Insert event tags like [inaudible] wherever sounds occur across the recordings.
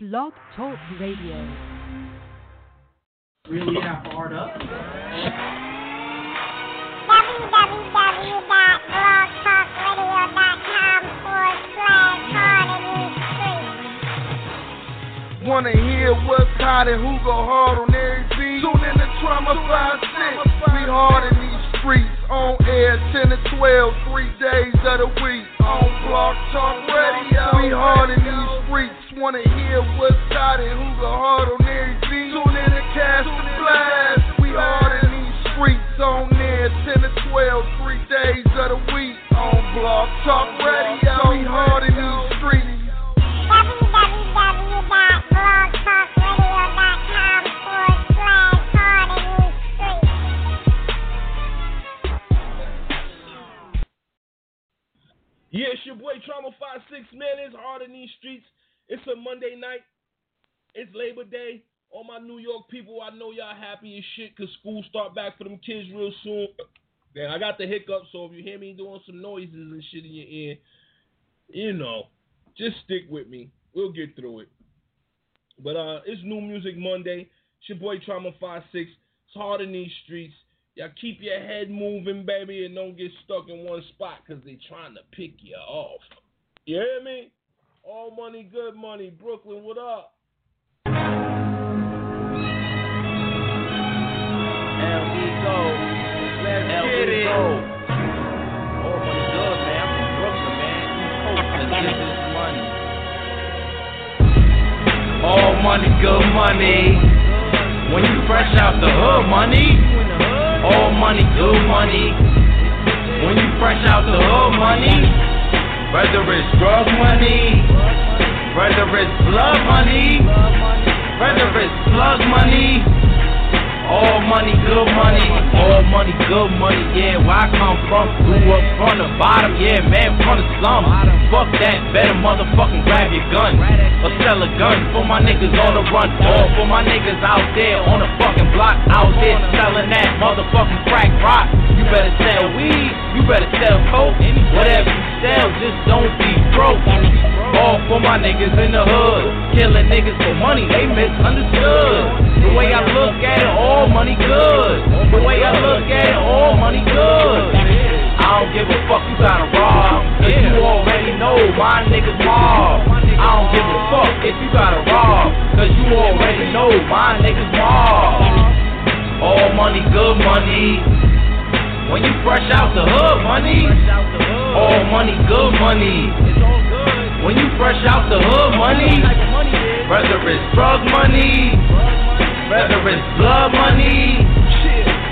Blog Talk Radio. Really have hard up? www.blogtalkradio.com forward slash hard in these streets. Wanna hear what's hot and who go hard on every beat? Tune in to Trauma 5 6. We hard in these streets. On air 10 to 12, three days of the week. On Blog Talk Radio. We hard in these streets. Wanna hear what's hot and go hard on every beat? Tune in to Cast the Blast. We hard in these streets. On air 10 to 12, three days of the week. On Blog Talk Radio. We hard in these streets. Yeah, it's your boy Trauma Five Six Man. It's hard in these streets. It's a Monday night. It's Labor Day. All my New York people, I know y'all happy as shit because school start back for them kids real soon. Then I got the hiccups, so if you hear me doing some noises and shit in your ear, you know, just stick with me. We'll get through it. But uh, it's New Music Monday. It's your boy Trauma Five Six. It's hard in these streets. Y'all keep your head moving, baby, and don't get stuck in one spot because they trying to pick you off. You hear me? All money, good money. Brooklyn, what up? There we go. Let's There get we it. go. Oh, money good, man. From Brooklyn, man. East Coast, get this money. All money, good money. When you fresh out the hood, money. All money, good money. When you fresh out the hood, money. Whether it's drug money, whether it's blood money, whether it's plug money. All money, good money. All money, good money. Yeah, where I come from, grew up from the bottom. Yeah, man, from the slum. Fuck that, better motherfucking grab your gun or sell a gun for my niggas on the run. Or for my niggas out there on the fucking block, out there selling that motherfucking crack rock. You better sell weed, you better sell coke. Whatever you sell, just don't be broke. All for my niggas in the hood, killing niggas for money, they misunderstood. The way I look at it, all money good. The way I look at it, all money good. I don't give a fuck, you gotta rob. Cause you already know my niggas mob. I don't give a fuck if you gotta rob. Cause you already know my niggas mob. All money, good money. When you fresh out the hood, money. All money, good money. When you fresh out the hood, money. Whether it's drug money, whether it's blood money,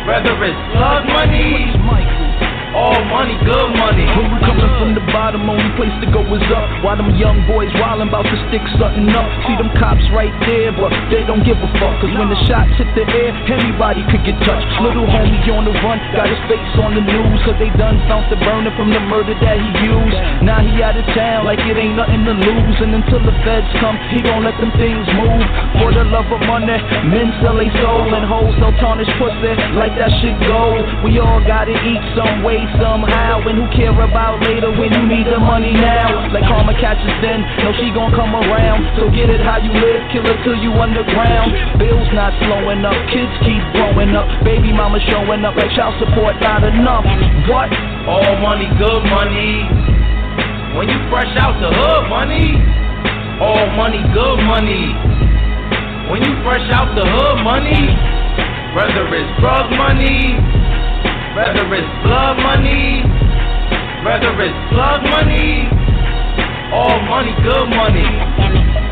whether it's plug money. All money, good money. When we coming from the bottom, only place to go is up. While them young boys wildin' about to stick something up. See them cops right there, but they don't give a fuck. Cause when the shots hit the air, anybody could get touched. Little homie on the run, got his face on the news. Cause they done found the burner from the murder that he used. Now he out of town like it ain't nothing to lose. And until the feds come, he gon' let them things move. For the love of money, men sell they soul and hoes sell tarnished pussy like that shit go. We all gotta eat some way, somehow. And who care about later when you need the money now? Like karma catches then, no she gon' come around. So get it how you live, kill it till you underground. Bills not slowing up, kids keep growing up. Baby mama showing up like child support not enough. What? All money, good money. When you fresh out the hood, money. All money, good money. When you fresh out the hood, money. Whether it's drug money, whether it's blood money, whether it's plug money. All money, good money.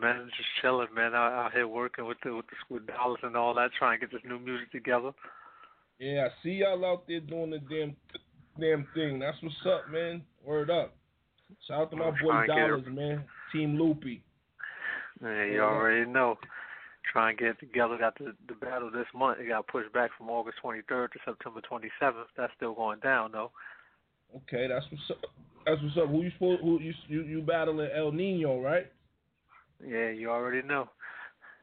Man, just chilling, man. Out, out here working with the with the school dollars and all that, trying to get this new music together. Yeah, I see y'all out there doing the damn damn thing. That's what's up, man. Word up. Shout out to my boy Dollars, man. Team Loopy. Yeah, you Yeah. already know. Trying to get it together. Got the the battle this month. It got pushed back from August 23rd to September 27th. That's still going down though. Okay, that's what's up. That's what's up. Who you supposed who you you, you battling El Nino, right? Yeah, you already know.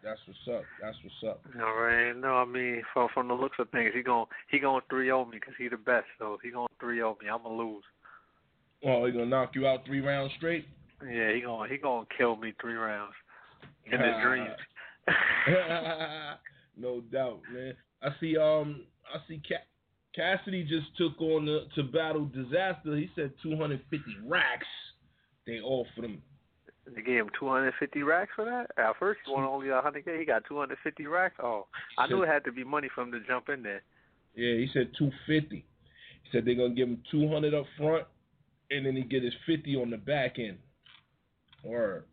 That's what's up. That's what's up. You already know. I mean, from from the looks of things, he gon' he gon' 3-0 me because he the best. So he gon' three on me. I'ma lose. Oh, he gonna knock you out three rounds straight? Yeah, he gon' he gonna kill me three rounds in his Ah. dreams. [laughs] no doubt, man. I see. Um, I see. Ca- Cassidy just took on the to battle Dizaster. He said 250 racks. They offered him. They gave him 250 racks for that. At first, he wanted only 100k. He got 250 racks. Oh, I knew it had to be money for him to jump in there. Yeah, he said 250. He said they're gonna give him 200 up front, and then he get his 50 on the back end. Word.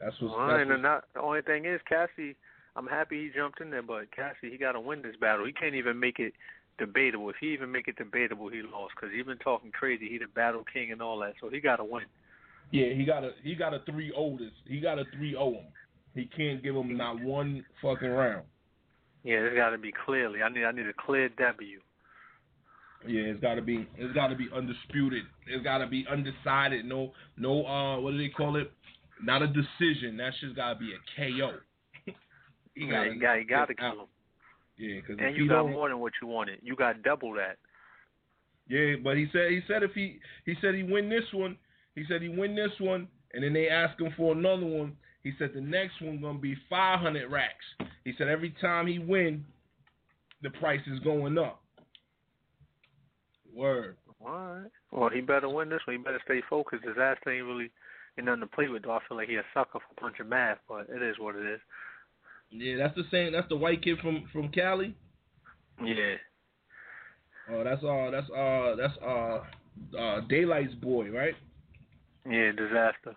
That's what's. Well, that's and what's not, the only thing is, Cassie. I'm happy he jumped in there, but Cassie, he got to win this battle. He can't even make it debatable. If he even make it debatable, he lost because he's been talking crazy. He the battle king and all that, so he got to win. Yeah, he got a he got a three oldest. He got a three o him. He can't give him not one fucking round. Yeah, it's got to be clearly. I need I need a clear W. Yeah, it's gotta be it's gotta be undisputed. It's gotta be undecided. No no uh what do they call it? Not a decision. That shit's gotta be a KO. [laughs] He Yeah, gotta you got you got to kill him. Yeah, because And you got more than what you wanted. You got double that. Yeah, but he said he said if he he said he win this one, he said he win this one, and then they ask him for another one. He said the next one gonna be 500 racks. He said every time he win, the price is going up. Word. All right. Well, he better win this one. He better stay focused. His ass ain't really ain't nothing to play with. Though I feel like he a sucker for punching math, but it is what it is. Yeah, that's the same. That's the white kid from from Cali. Yeah. Oh, that's uh, that's uh, that's uh, uh, Daylight's boy, right? Yeah, Dizaster.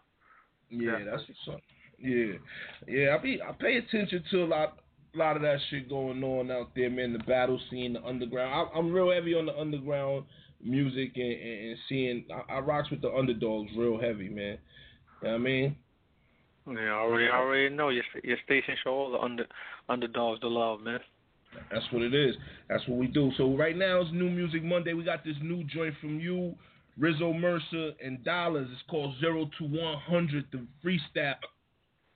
Yeah, Yeah. that's what's up. Yeah, yeah. I be I pay attention to a lot, lot of that shit going on out there, man. The battle scene, the underground. I, I'm real heavy on the underground music and, and, and seeing. I, I rocks with the underdogs real heavy, man. You know what I mean? Yeah, I already I already know your your station show all the under underdogs the love, man. That's what it is. That's what we do. So right now it's New Music Monday. We got this new joint from you, Rizzo Mercer and Dollars. It's called Zero to One Hundred. The freestyle.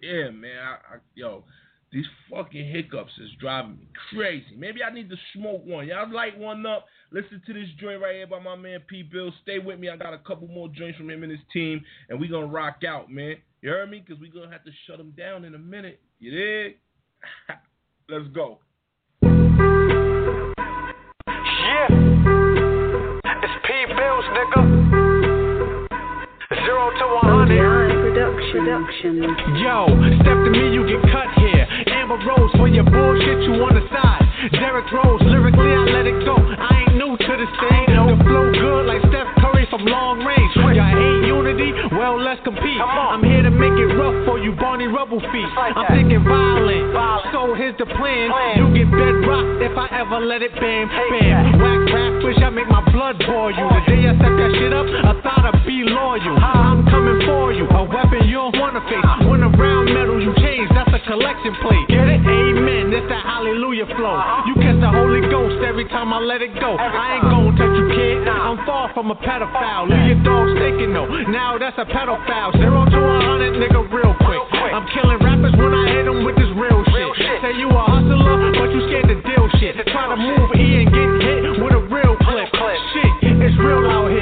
Yeah, man. I, I, yo, these fucking hiccups is driving me crazy. Maybe I need to smoke one. Y'all light one up. Listen to this joint right here by my man P. Bill. Stay with me. I got a couple more joints from him and his team, and we gonna rock out, man. You heard me? Cause we gonna have to shut him down in a minute. You dig? [laughs] Let's go. Yeah. It's P Bills, nigga. Zero to one hundred. Production. Yo, step to me, you get cut here. Amber Rose for your bullshit, you on the side. Derrick Rose, lyrically I let it go. I ain't new to this thing. The flow good like Steph Curry from long range. Y'all hate unity? Well, let's compete. I'm here to make it rough for you, Barney Rubble feet. I'm thinking violent. So here's the plan. You get bedrock if I ever let it bam, bam. Whack rap, wish I make my blood boil you. The day I set that shit up, I thought I'd be loyal. I'm coming for you, a weapon you don't wanna face. When around metal you change, that's a collection plate. Get it? Amen. It's that hallelujah flow. You catch the Holy Ghost every time I let it go. I ain't gon' touch you, kid. I'm far from a pedophile. Leave your dog stinking though. Now that's a pedophile. Zero to a hundred, nigga, real quick. I'm killing rappers when I hit them with this real shit. Say you a hustler, but you scared to deal shit. Try to move E and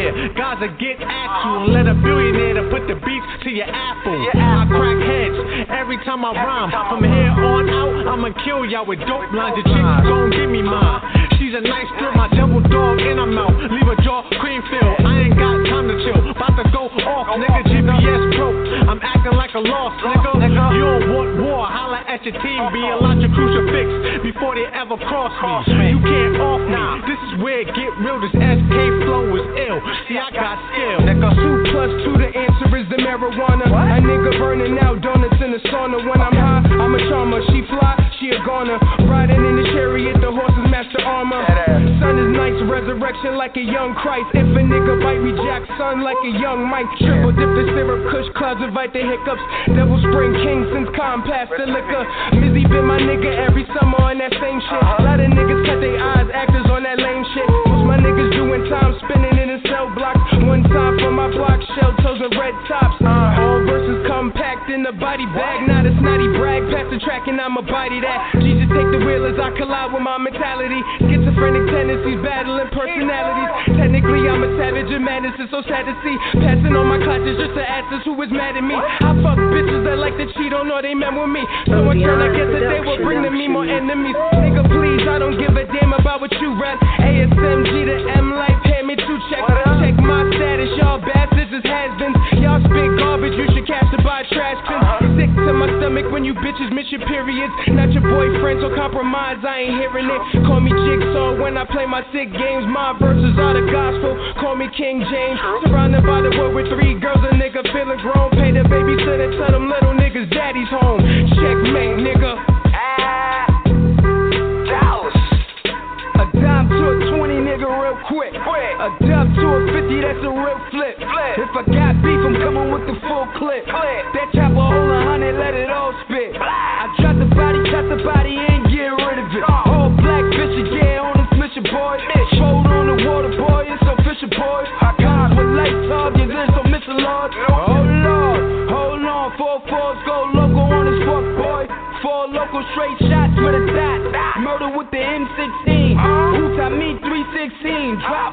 here. Guys that get at you and let a billionaire to put the beats to your apple. I crack heads every time I rhyme. From here on out, I'ma kill y'all with dope lines. Your chick gon' give me mine. She's a nice girl, my double dog in her mouth. Leave a jaw cream filled. I ain't got time to chill. About to go off, nigga. GPS broke. I'm acting like a lost nigga. You don't want war. Holla at your team. Be a lot your crucifix before they ever cross me. You can't off me. This is where it get real. This SK flow is ill. See, I got skill. Two plus two, the answer is the marijuana. A nigga burning out donuts in the sauna. When I'm high, I'm a charmer. She fly, she a goner. Riding in the chariot, the horse's master armor. Sun is nice, resurrection like a young Christ. If a nigga bite me, Jack son like a young Mike. Triple dip the syrup, kush clouds invite the hiccups. Devil spring king since compass the liquor. Mizzy been my nigga every summer on that same shit. A Lot of niggas cut their eyes, actors on that lame shit. Most my niggas doing time spinning in the cell block. One time for my block, shell toes and red tops. Uh-huh. All verses compact in the body bag, not a snotty brag. Pass the track and I'ma body that. Jesus take the wheel as I collide with my mentality. Schizophrenic tendencies, battling personalities. Technically, I'm a savage and madness is so sad to see. Passing on my clutches just to ask us who is mad at me. I fuck bitches that like to cheat, don't know they meant with me. So in turn, I guess that they will bring to me more enemies. Nigga, please, I don't give a damn about what you rap. ASMG to M life, me two checks. Check my status, y'all bastards is has-beens. Y'all spit garbage, you should cash to buy trash cans. Uh-huh. Sick to my stomach when you bitches miss your periods. Not your boyfriend, so compromise, I ain't hearing it. Call me Jigsaw when I play my sick games. My verses are the gospel, call me King James. Surrounded by the world with three girls, a nigga feeling grown. Pay the babysitter, tell them little niggas daddy's home. Checkmate, nigga. Real quick. A dub to a 50, that's a real flip. If I got beef, I'm coming with the full clip. That chopper a hundred, let it all spit. I drop the body, cut the body, and get rid of it. All black fish, yeah, on this mission, boy. Fold on the water, boy, it's a official, boy. I Guns with light targets, and so missing Lord. Oh Lord, hold on, four fours go loco on this fuck, boy. Four local straight shots with a dot. Murder with the M16. 316? Drop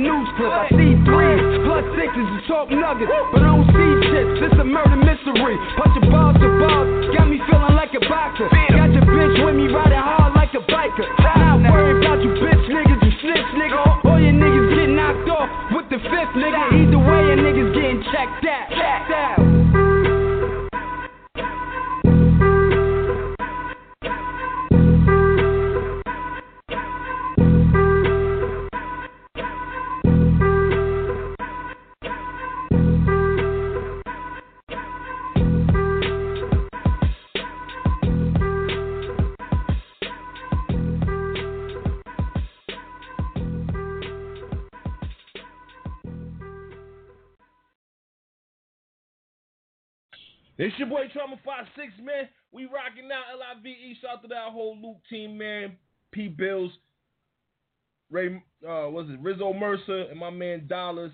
news clip. I see threes, plus sixes, and talk nuggets, but I don't see shit. This a murder mystery. Bunch of balls to balls, got me feeling like a boxer. Got your bitch with me riding hard like a biker. Not worried about you bitch niggas, you snitch nigga. All your niggas get knocked off with the fifth nigga. Either way, your niggas getting checked out. Checked out. That whole Luke team, man. P Bills, Ray, uh, was it Rizzo Mercer and my man Dollars,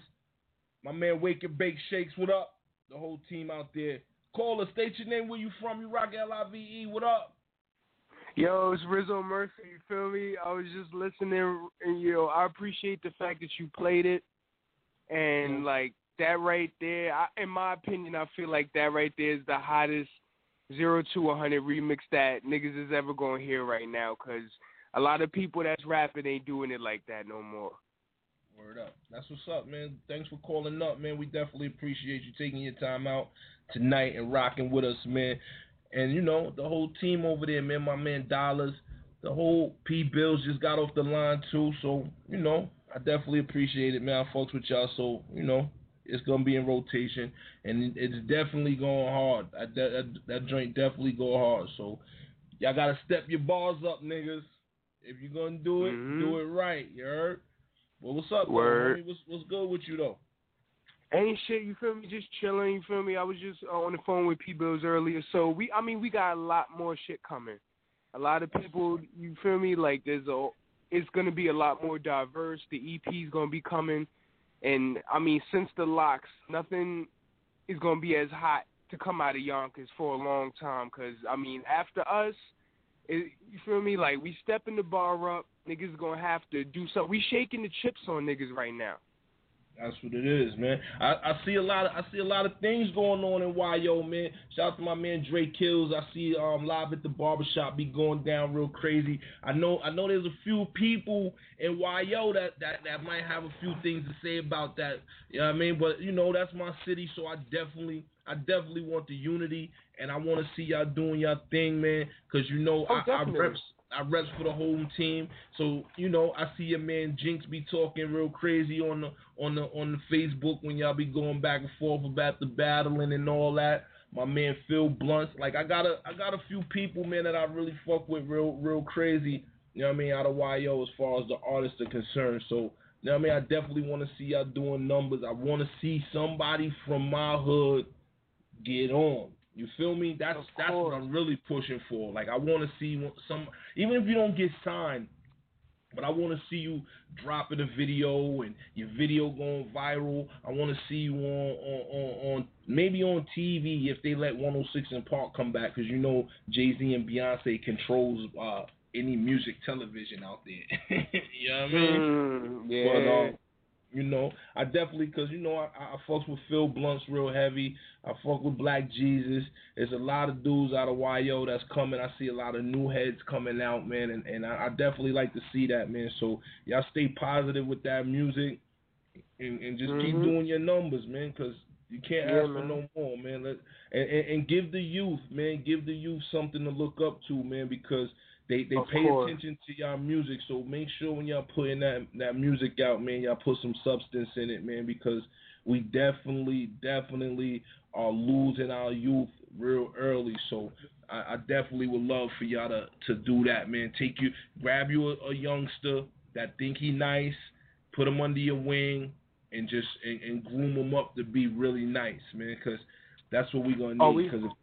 my man Wake and Bake Shakes. What up? The whole team out there. Call us. State your name. Where you from? You rock L I V E. What up? Yo, it's Rizzo Mercer. You feel me? I was just listening, and yo, I appreciate the fact that you played it, and like that right there. I, in my opinion, I feel like that right there is the hottest zero to one hundred remix that niggas is ever gonna hear right now. Cause a lot of people that's rapping ain't doing it like that no more. Word up. That's what's up, man. Thanks for calling up, man. We definitely appreciate you taking your time out tonight and rocking with us, man. And you know, the whole team over there, man, my man Dollars, the whole P Bills just got off the line too. So, you know, I definitely appreciate it, man. I fucks with y'all. So, you know, it's gonna be in rotation and it's definitely going hard. That that, that joint definitely go hard. So y'all gotta step your bars up, niggas. If you're gonna do it, Mhm. do it right. You heard? Well, what's up, Word. What's, what's good with you though? Ain't shit, you feel me? Just chilling, you feel me? I was just uh, on the phone with P Bills earlier, so we, I mean, we got a lot more shit coming. A lot of people, you feel me? Like there's a, it's gonna be a lot more diverse. The EP's gonna be coming, and I mean, since the LOX, nothing is gonna be as hot to come out of Yonkers for a long time. Cause I mean, after us, it, you feel me? Like we stepping the bar up, niggas gonna have to do something. We shaking the chips on niggas right now. That's what it is, man. I, I see a lot of I see a lot of things going on in YO, man. Shout out to my man Dre Kills. I see um live at the barbershop be going down real crazy. I know I know there's a few people in YO that, that, that might have a few things to say about that. You know what I mean? But you know, that's my city, so I definitely I definitely want the unity and I wanna see y'all doing y'all thing, man, because you know Oh, I, I reps I reps for the whole team. So, you know, I see your man Jinx be talking real crazy on the on the on the Facebook when y'all be going back and forth about the battling and all that. My man Phil Blunts. Like I got a I got a few people, man, that I really fuck with real real crazy. You know what I mean, out of YO as far as the artists are concerned. So you know what I mean? I definitely want to see y'all doing numbers. I want to see somebody from my hood get on. You feel me? That's that's what I'm really pushing for. Like I want to see some, even if you don't get signed, but I want to see you dropping a video and your video going viral. I want to see you on on, on on maybe on TV if they let 106 and Park come back because you know Jay Z and Beyonce controls uh, any music television out there. [laughs] you know what I mean? Mm, yeah. But um, you know, I definitely because you know I, I fucks with Phil Blunts real heavy. I fuck with Black Jesus. There's a lot of dudes out of YO that's coming. I see a lot of new heads coming out, man, and, and I, I definitely like to see that, man. So y'all stay positive with that music, and, and just keep Mhm. doing your numbers, man, because you can't Yeah, ask for man. no more, man. Let, and, and, and give the youth, man, give the youth something to look up to, man, because they they Of pay course. attention to y'all music. So make sure when y'all putting that that music out, man, y'all put some substance in it, man, because we definitely definitely are losing our youth real early. So I, I definitely would love for y'all to to do that, man. Take you grab you a, a youngster that think he nice, put him under your wing, and just and, and groom him up to be really nice, man, because that's what we're gonna need. Oh, Because ahead,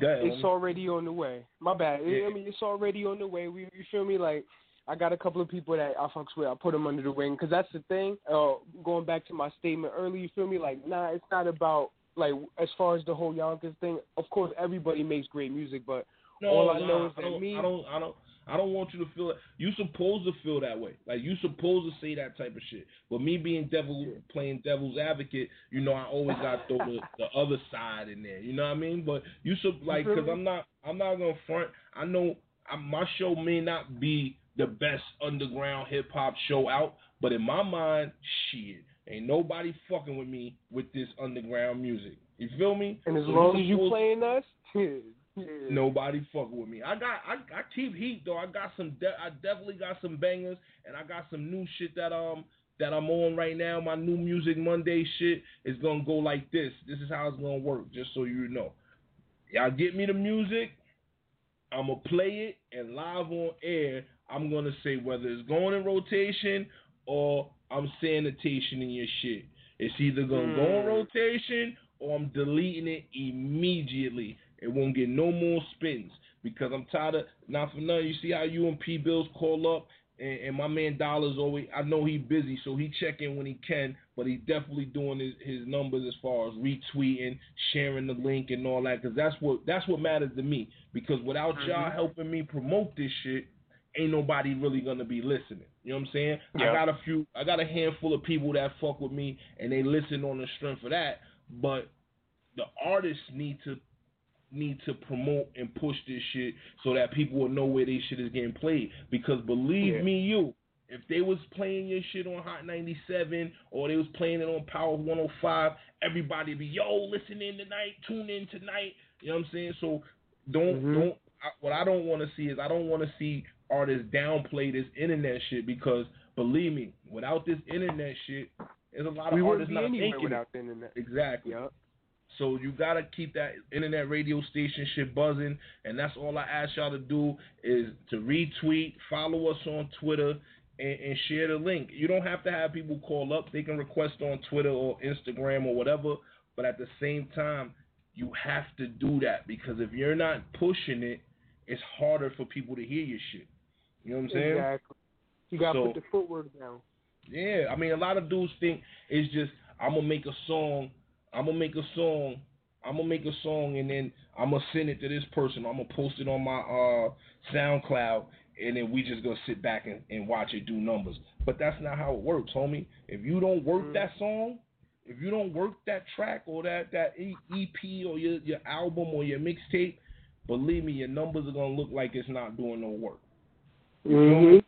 It's already on the way. My bad. Yeah. I mean, it's already on the way. We, you feel me? Like, I got a couple of people that I fucks with. I put them under the wing because that's the thing. Uh, going back to my statement earlier, you feel me? Like, nah, it's not about like as far as the whole Yonkers thing. Of course, everybody makes great music, but No, all I know is I that don't, me. I don't, I don't, I don't want you to feel it. You supposed to feel that way. Like you supposed to say that type of shit. But me being devil, playing devil's advocate, you know, I always got throw the, the other side in there. You know what I mean? But you should like, cause? I'm not, I'm not gonna front. I know I, my show may not be the best underground hip hop show out, but in my mind, shit, ain't nobody fucking with me with this underground music. You feel me? and as So long as you playing us, [laughs] yeah. Nobody fuck with me. I got I, I keep heat though. I got some de- I definitely got some bangers and I got some new shit that um that I'm on right now. My new music Monday shit is gonna go like this. This is how it's gonna work, just so you know. Y'all get me the music, I'ma play it and live on air, I'm gonna say whether it's going in rotation or I'm sanitation in your shit. It's either gonna go in Hmm. rotation or I'm deleting it immediately. It won't get no more spins because I'm tired of not for nothing. You see how you and P Bills call up and, and my man Dollar's always I know he busy, so he check in when he can, but he definitely doing his, his numbers as far as retweeting, sharing the link and all that, because that's what that's what matters to me. Because without y'all Mhm. helping me promote this shit, ain't nobody really gonna be listening. You know what I'm saying? I got a few I got a handful of people that fuck with me and they listen on the strength of that, but the artists need to need to promote and push this shit so that people will know where this shit is getting played. Because believe Yeah. me, you, if they was playing your shit on Hot 97 or they was playing it on Power 105, everybody be yo listen in tonight, tune in tonight. You know what I'm saying? So don't Mhm. don't. I, what I don't want to see is I don't want to see artists downplay this internet shit because believe me, without this internet shit, there's a lot of we artists not anywhere making without it. the internet. Exactly. Yep. So you gotta keep that internet radio station shit buzzing, and that's all I ask y'all to do is to retweet, follow us on Twitter, and, and share the link. You don't have to have people call up; they can request on Twitter or Instagram or whatever. But at the same time, you have to do that because if you're not pushing it, it's harder for people to hear your shit. You know what I'm saying? Exactly. You gotta So- put the footwork down. Yeah, I mean, a lot of dudes think it's just I'm gonna make a song, I'm gonna make a song, I'm gonna make a song, and then I'm gonna send it to this person. I'm gonna post it on my uh SoundCloud, and then we just gonna sit back and, and watch it do numbers. But that's not how it works, homie. If you don't work that song, if you don't work that track or that that EP or your your album or your mixtape, believe me, your numbers are gonna look like it's not doing no work. You Mhm. me?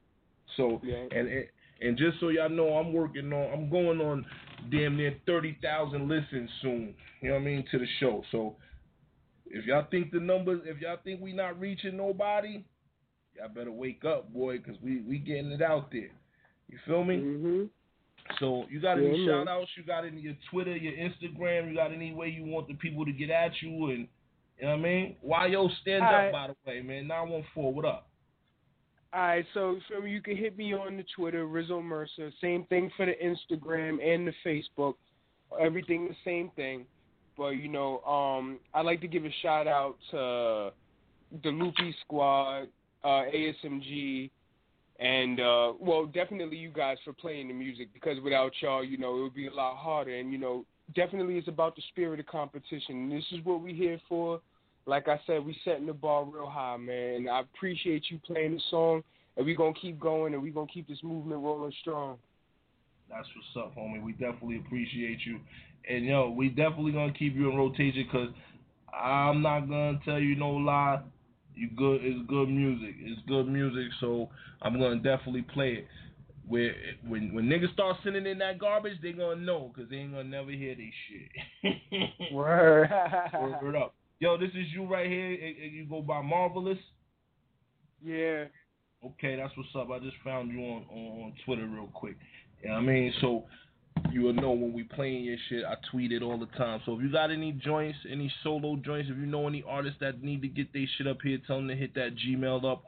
So Yeah. and and- and just so y'all know, I'm working on. I'm going on damn near thirty thousand listens soon. You know what I mean to the show. So if y'all think the numbers, if y'all think we not reaching nobody, y'all better wake up, boy, because we we getting it out there. You feel me? Mm-hmm. So you got Yeah, any man. shout outs? You got any your Twitter, your Instagram? You got any way you want the people to get at you? And you know what I mean? Why yo stand Alright. up by the way, man. Nine one four. What up? All right, so so you can hit me on the Twitter, Rizzo Mercer. Same thing for the Instagram and the Facebook. Everything the same thing. But you know, um, I'd like to give a shout out to the Loopy Squad, uh, ASMG, and uh, well, definitely you guys for playing the music because without y'all, you know, it would be a lot harder. And you know, definitely it's about the spirit of competition. This is what we're here for. Like I said, we setting the bar real high, man. I appreciate you playing the song, and we gonna keep going, and we gonna keep this movement rolling strong. That's what's up, homie. We definitely appreciate you. And yo, we definitely gonna keep you in rotation because I'm not gonna tell you no lie. You good? It's good music. It's good music. So I'm gonna definitely play it. Where when when niggas start sending in that garbage, they gonna know because they ain't gonna never hear this shit. [laughs] Word. Word up. Yo, this is you right here. and- You go by Marvelous. yeah. Okay, that's what's up. I just found you on, on, Twitter real quick. You know what I mean? So you will know when we playing your shit. I tweet it all the time. So if you got any joints, any solo joints, if you know any artists that need to get their shit up here, tell them to hit that Gmail up,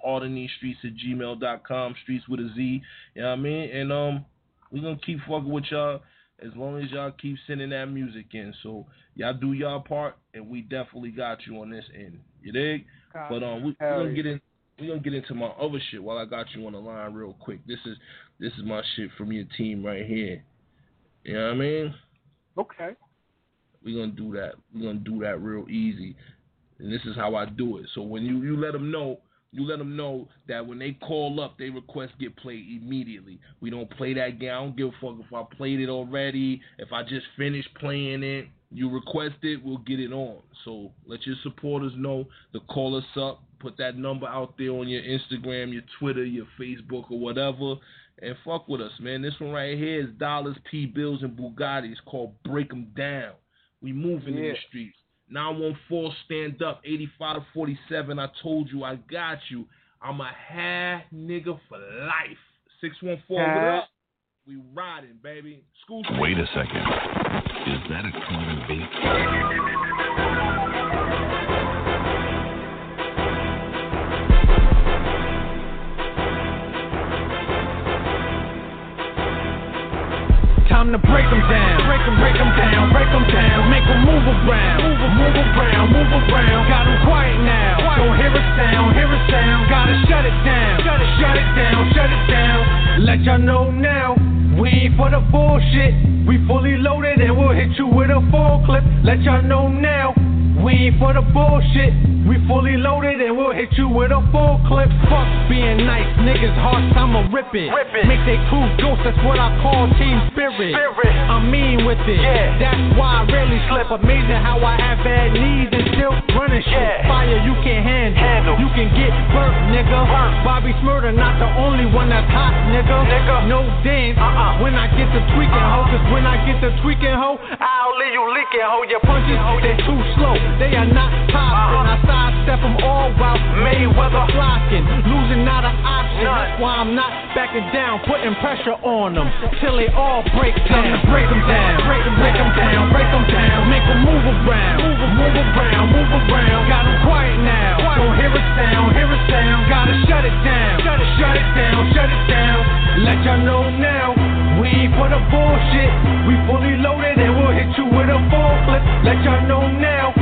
streets at gmail.com, streets with a Z. You know what I mean? And um, we gonna keep fucking with y'all as long as y'all keep sending that music in. So y'all do y'all part, and we definitely got you on this end. You dig? But um, we, we're gonna get in. We're gonna get into my other shit while I got you on the line real quick. This is this is my shit from your team right here. You know what I mean? Okay. We're gonna do that. We're gonna do that real easy. And this is how I do it. So when you you let them know, you let them know that when they call up, they request get played immediately. We don't play that game. I don't give a fuck if I played it already. If I just finished playing it, you request it, we'll get it on. So let your supporters know to call us up. Put that number out there on your Instagram, your Twitter, your Facebook, or whatever. And fuck with us, man. This one right here is Dollars, P Bills, and Bugattis called Break 'em Down. We moving in the streets. 914 stand up, 85 to 47. I told you I got you. I'm a half nigga for life. 614, what We riding, baby. School Wait a second. Is that a clean beat? Time to break them down, break them, break them down, break them down, make them move around, move, move around, move around. Got them quiet now, don't hear a sound, hear a sound. Gotta shut it down, shut it, shut it down, shut it down. Let y'all know now, we ain't for the bullshit. We fully loaded and we'll hit you with a full clip. Let y'all know now, we ain't for the bullshit. We fully loaded and we'll hit you with a full clip. Fuck being nice, niggas hearts, I'ma rip it. Rip it. Make they crew ghost, that's what I call team spirit. Spirit. I'm mean with it. Yeah. That's why I rarely slip. Amazing how I have bad knees and still running shit. Yeah. Fire you can handle. Handle. You can get burnt, nigga. Burnt. Bobby Shmurda, not the only one that's hot, nigga. Nigga. No dance. Uh-uh. When I get the tweaking hoe, cause when I get the tweaking hoe, I'll leave you leaking, hold your punches, they too slow. They are not popping. I sidestep them all while Mayweather flocking. Losing not an option. None. That's why I'm not backing down. Putting pressure on them till they all break down. Break them down. Break them, break them down. Break them down. Make them move around. Move, move around. Move around. Got them quiet now. Don't hear a sound. Hear a sound. Gotta shut it down. Shut it, shut it down. Shut it down. Let y'all know now. We ain't for the bullshit. We fully loaded and we'll hit you with a full clip. Let y'all know now.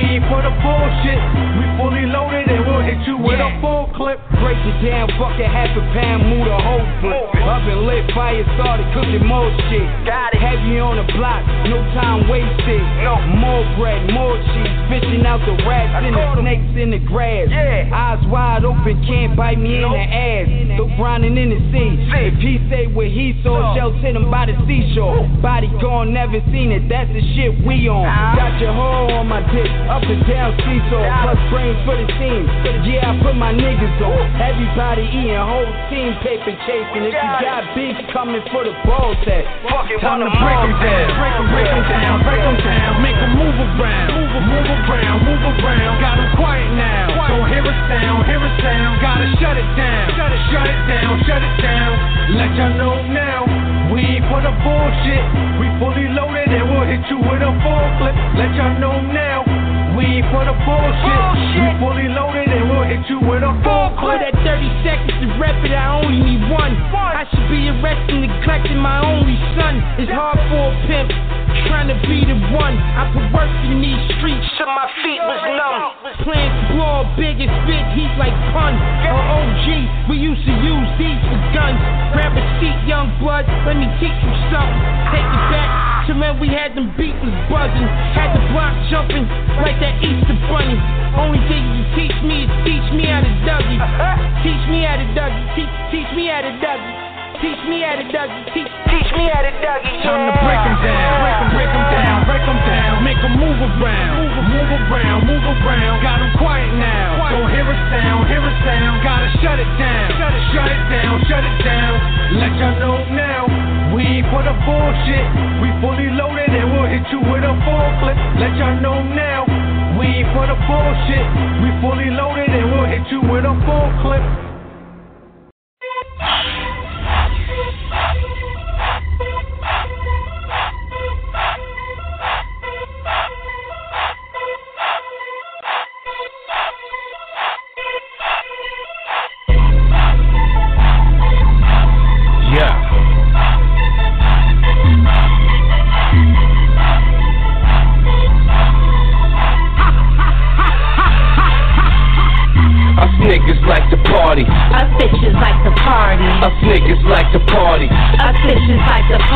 We ain't for the bullshit. We fully loaded and we'll hit you with a full clip. Break it down, bucket half a pound, move the whole flip. Up and lit, fire started cooking more shit. Got it. Heavy on the block, no time wasted. No. More bread, more cheese, fishing out the rats I and the caught 'em. snakes in the grass. Yeah. Eyes wide open, can't bite me in the ass. Go grinding in the sea. See. If he say what he saw, No. shells hit him by the seashore. Body gone, never seen it. That's the shit we on. Ah. Got your hoe on my dick, up and down seesaw. Plus brains for the team. Yeah, I put my niggas on. Everybody eating, whole team paper chasing. If you got beef coming for the ball tag, Fuck it, time to break all 'em down. Break them, break them down, break them down, make them move around, move, move around, move around. Got them quiet now, don't hear a sound, hear a sound. Gotta shut it down, shut it, shut it down, shut it down. Let y'all know now, we ain't for the bullshit. We fully loaded and we'll hit you with a full clip. Let y'all know now, we ain't for the bullshit. We fully loaded and we'll hit you with a full For clip. that 30 seconds to rep it, I only need one. I should be arresting, neglecting my only son. It's hard for a pimp, trying to be the one. I put work in these streets till my feet was numb. To blow big and spit heat like pun. Or uh, OG, we used to use these for guns. Grab a seat, young blood, let me teach you something. Take it back to when we had them beats was buzzing. Had the block jumping like that Easter bunny. Only thing you teach me is teach me how to Dougie. [laughs] Teach me how to Dougie. Teach, teach me how to Dougie. Teach me how to Dougie. Teach, teach me how to Dougie. Time to break them down, break them, break them down, break them down, make them move around, move, move around, move around. Got them quiet now, don't hear a sound, hear a sound. Gotta shut it down, shut it, shut it down, shut it down. Let y'all know now, we ain't for the bullshit. We fully loaded and we'll hit you with a full clip. Let y'all know now, we ain't for the bullshit. We fully loaded and we'll hit you with a full clip.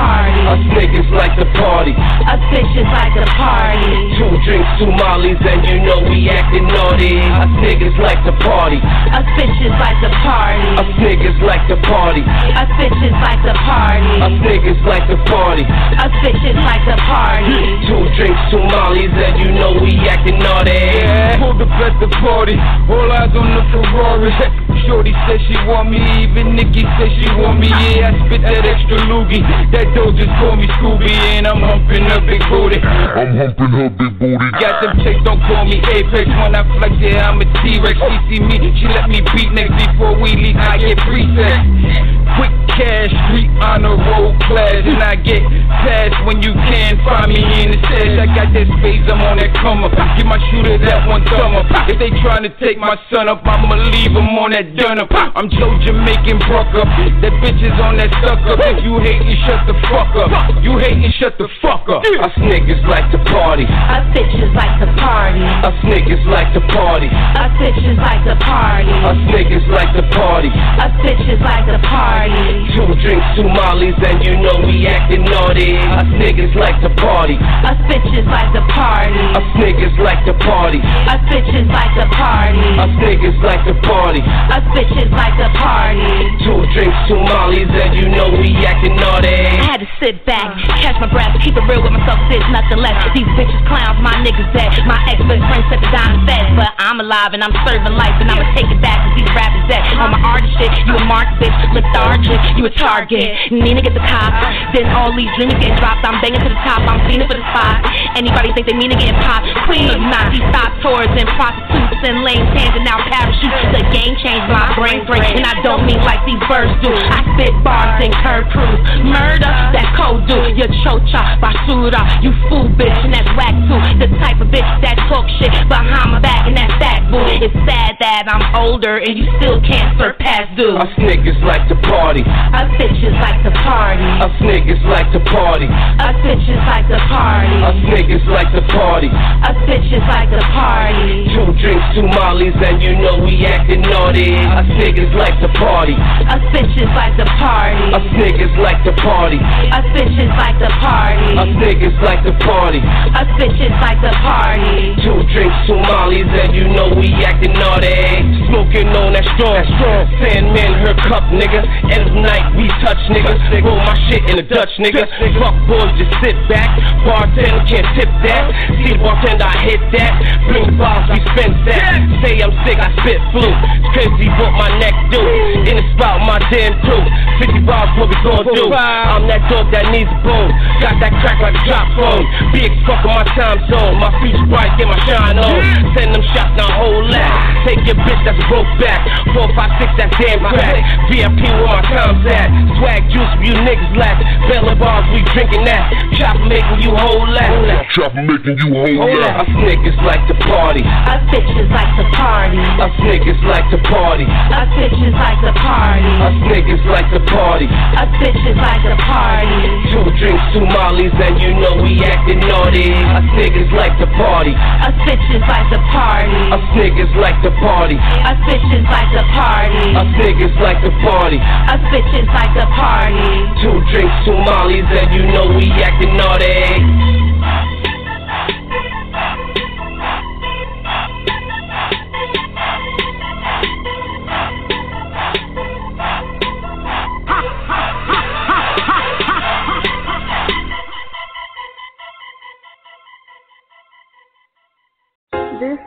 Party. Us niggas like to party. Us bitches like to party. Two drinks, two mollies, and you know we acting naughty. Us niggas like to party. Us bitches like to party. Us niggas like to party. Us bitches like to party. Us niggas like to party. Us bitches like to party. Two drinks, two mollies, and you know we acting naughty. Pulled up at the party, all eyes on the Ferrari. Shorty said she want me, even Nikki said she want me. Yeah, I spit that extra loogie. That dough just call me Scooby, and I'm humping her big booty. I'm humping her big booty. Got them chicks, don't call me Apex. When I flex, yeah, I'm a T-Rex. She see me, she let me beat next before we leave. I get preset. Quick cash, street honor roll class, and I get past when you can find me in the stash. I got that space, I'm on that come up. Give my shooter that one thumb up. If they trying to take my son up, I'ma leave him on that done up. I'm Joe Jamaican Bruck up. That bitch is on that suck up. If you hating, shut the fuck up. You hating, shut the fuck up. Us niggas like to party. Us bitches like to party. Us niggas like to party. Us bitches like to party. Us niggas like to party. Us bitches like to party. Party. Two drinks, two mollies, and you know we acting naughty. Us niggas like to party. Us bitches like to party. Us niggas like to party. Us bitches like to party. Us niggas like to party. Us bitches like to party. Two drinks, two mollies, and you know we acting naughty. I had to sit back, catch my breath, keep it real with myself, there's nothing left. These bitches clowns, my niggas dead. My ex-best friend said the dime fed, but I'm alive and I'm serving life and I'ma take it back cause these rappers dead. On my artist shit, you a mark bitch, lethargic, you a target. Nina get the cop, then all these dreams get dropped. I'm banging to the top, I'm feeling for the spot. Anybody think they mean to get popped? Please not. These stop tours and prostitutes and lame hands and now parachutes. The game changed my brain break, and I don't mean like these birds do. I spit bars and curve cruise. Murder, that code do. You chocha, basura, you fool bitch, and that's whack too. The type of bitch that talk shit behind my back, and that's that boo. It's sad that I'm older and you still can't surpass dude. Us niggas like to party. Us bitches like to party. Us niggas like to party. Us bitches like to party. Us niggas like to party. Us bitches like to party. Two drinks, two mollies, and you know we acting naughty. Us niggas like to party. Us bitches like to party. Us niggas like to party. Us bitches like to party. Us niggas like to party. Us bitches like to party. Two drinks, two mollies, and you know we acting naughty. Smoking on that strong, that strong. Sandman, her cup, nigga. End of night, we touch, nigga. Roll my shit in the Dutch, nigga. Fuck boys, just sit back. Bartender can't tip that. See the bartender, I hit that. Bring the bottles, we spend that. Say I'm sick, I spit flu. It's crazy what my neck do. In the spot, my damn crew. 50 bars, what we gon' do? I'm that dog that needs a bone. Got that crack like a drop phone. Big fuck on my time zone. My future bright, get my shine on. Send them shots, now hold that. Take your bitch that's broke back. 456, that damn crack. VIP where my time's at. Swag juice, you niggas lack. Bella bars, we drinking that. Chop making you whole that. Chop making you whole that. Us niggas like to party. Us bitches like to party. Us niggas like to party. Us bitches like to party. Us niggas like to party. Us bitches like to party. Two drinks, two mollies, and you know we acting naughty. Us niggas like to party. Us bitches like to party. Us niggas like to party. Us bitches like to party. Us niggas like to party. Us bitches like to party. Two drinks, two mollies, and you know we acting naughty.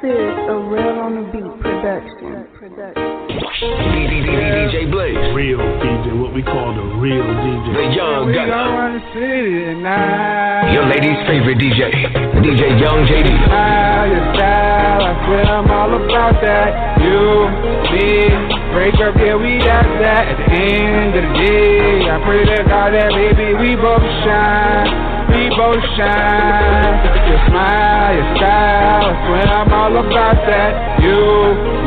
Is a Real on the Beat production. DJ Blaze. Real DJ, what we call the real DJ. The Young Gunner. run the city tonight. Your lady's favorite DJ. DJ Young JD. Style, your style, I swear I'm all about that. You, me, break up, yeah, we got that. At the end of the day, I pray to God that baby we both shine. We both shine. Your smile, your style, I swear I'm all about that. You,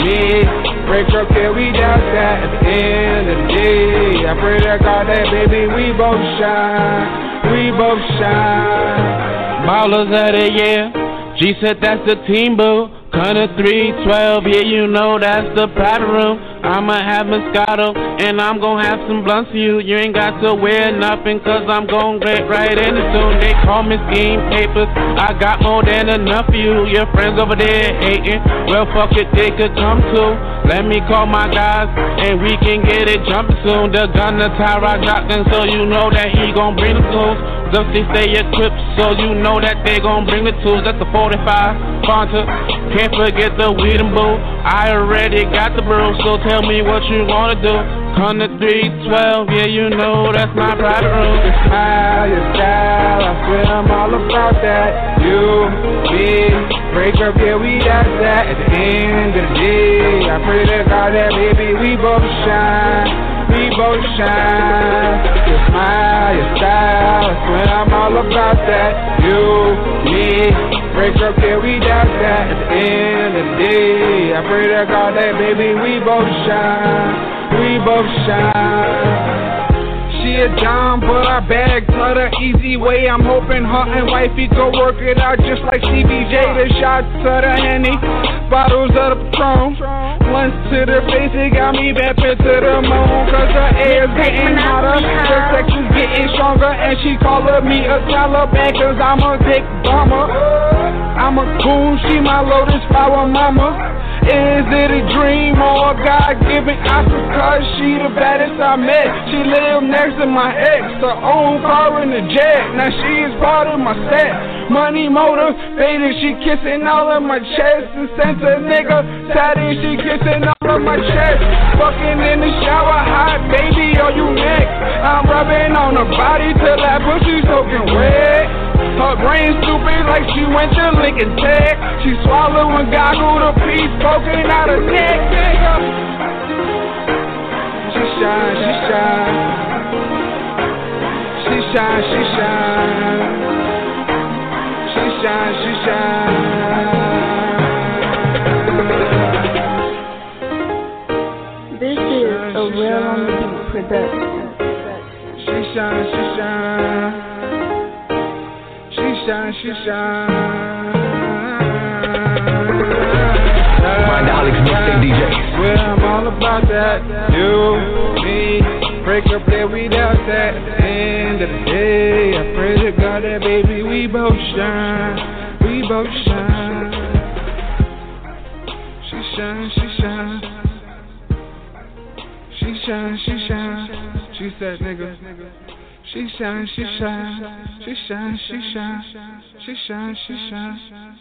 me, break up, yeah, we got that. At the end of the day, I pray to God that baby we both shine. We both shine. Ballers of the year. G said that's the team boo. Kinda 312, yeah, you know that's the powder room. I'ma have Moscato, and I'm gonna have some blunts for you. You ain't got to wear nothing, cause I'm gon' get right in it soon. They call me scheme papers. I got more than enough for you. Your friends over there hating. Well, fuck it, they could come too. Let me call my guys, and we can get it jumping soon. The gun, the tie rock shotgun, so you know that he gon' bring the tools. Just they stay equipped, so you know that they gon' bring the tools. That's the 45 Fanta. Can't forget the weed and boo. I already got the brew, so tell me what you wanna do. Come to 312, yeah, you know that's my private room. Your smile, your style, I swear I'm all about that. You, me, break up, yeah, we got that. At the end of the day, I pray to God that baby we both shine. We both shine. Your smile, your style, I swear I'm all about that. You, me, break up, yeah, we got that. At the end of the day, I pray to God that baby we both shine. We both shine. She a John, but I bag her the easy way. I'm hoping her and wifey go work it out just like CBJ. The shots of the Henny, bottles of the Patron. blunts to the face, it got me bapping to the moon. Cause her air's getting hotter, the sex is getting stronger, and she calling me a Taliban cause I'm a dick bomber. I'm a cool, she my lotus flower mama. Is it a dream or a God-given Oscar? Cause she the baddest I met. She live next to my ex, her own car in the jet. Now she is part of my set. Money motivated, she kissing all of my chest. And sent a nigga tatted, she kissing all of my chest. Fucking in the shower, hot baby, are you next? I'm rubbing on her body till that pussy soaking wet. Her brain stupid like she went to Lincoln Tech. She swallowing goggle the piece poking out her neck. She shine, she shine. She shine, she shine. She shine, she shine. This is a Real on the Beat production. She shine, she shine. Shine, she shine. Alex birthday DJ. Well, I'm all about that. You, me, break up there without that. End of the day, I pray to God that baby we both shine. We both shine. She shine, she shine. She shine, she shine. She said, nigga. She shine, she shine. She shine, she shine. She shine, she shine.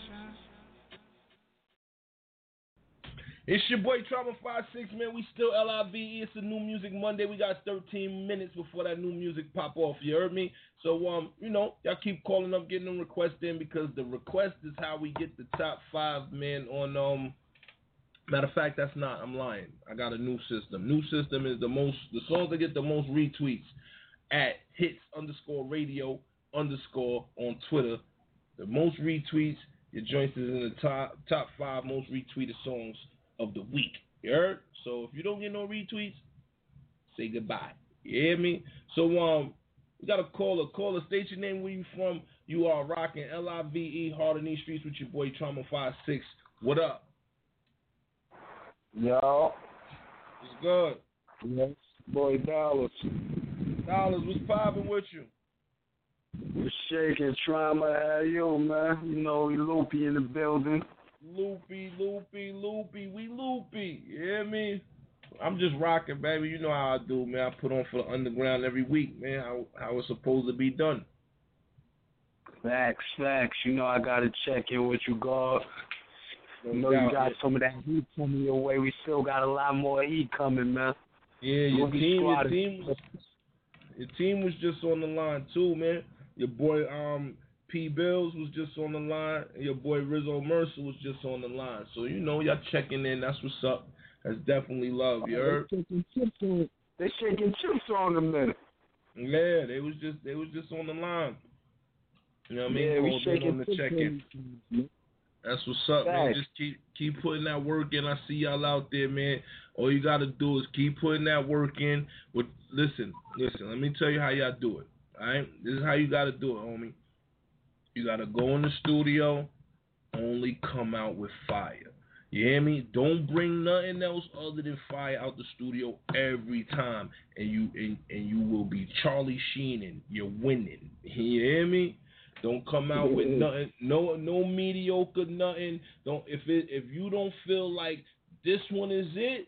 It's your boy Trauma Five Six man. We still LIVE. It's a new music Monday. We got 13 minutes before that new music pop off. You heard me? So um, you know, y'all keep calling up, getting them requests in because the request is how we get the top five man on um. Matter of fact, that's not. I'm lying. I got a new system. New system is the most the songs that get the most retweets at hits underscore radio underscore on Twitter. The most retweets. Your joints is in the top top five most retweeted songs of the week. You heard? So if you don't get no retweets, say goodbye. You hear me? So um, we got a caller. Caller, state your name, where you from. You are rocking L I V E hard in these streets with your boy Trauma Five Six. What up? Yo. It's good? Yes, boy Dallas. Dollars, what's popping with you? We're shaking trauma. How you, man? You know, we loopy in the building. Loopy, loopy, loopy, we loopy. You hear me? I'm just rocking, baby. You know how I do, man. I put on for the underground every week, man. How how it's supposed to be done. Facts, facts. You know, I gotta check in with you, God. No You know, doubt, you got yeah. some of that heat coming your way. We still got a lot more heat coming, man. Yeah, your Loopy team, your squad team, your team was just on the line too, man. Your boy um P Bills was just on the line, and your boy Rizzo Mercer was just on the line. So you know y'all checking in. That's what's up. That's definitely love. You heard? They shaking chips on, they shaking chips on a minute. Yeah, they was just they was just on the line. You know what I mean? Yeah, we shaking on the check in. That's what's up, man. Just keep keep putting that work in. I see y'all out there, man. All you gotta do is keep putting that work in. With listen, listen. Let me tell you how y'all do it. All right, this is how you gotta do it, homie. You gotta go in the studio, only come out with fire. You hear me? Don't bring nothing else other than fire out the studio every time, and you and, and you will be Charlie Sheening. You're winning. [laughs] You hear me? Don't come out with mm-hmm. nothing, no no mediocre nothing. Don't if it if you don't feel like this one is it,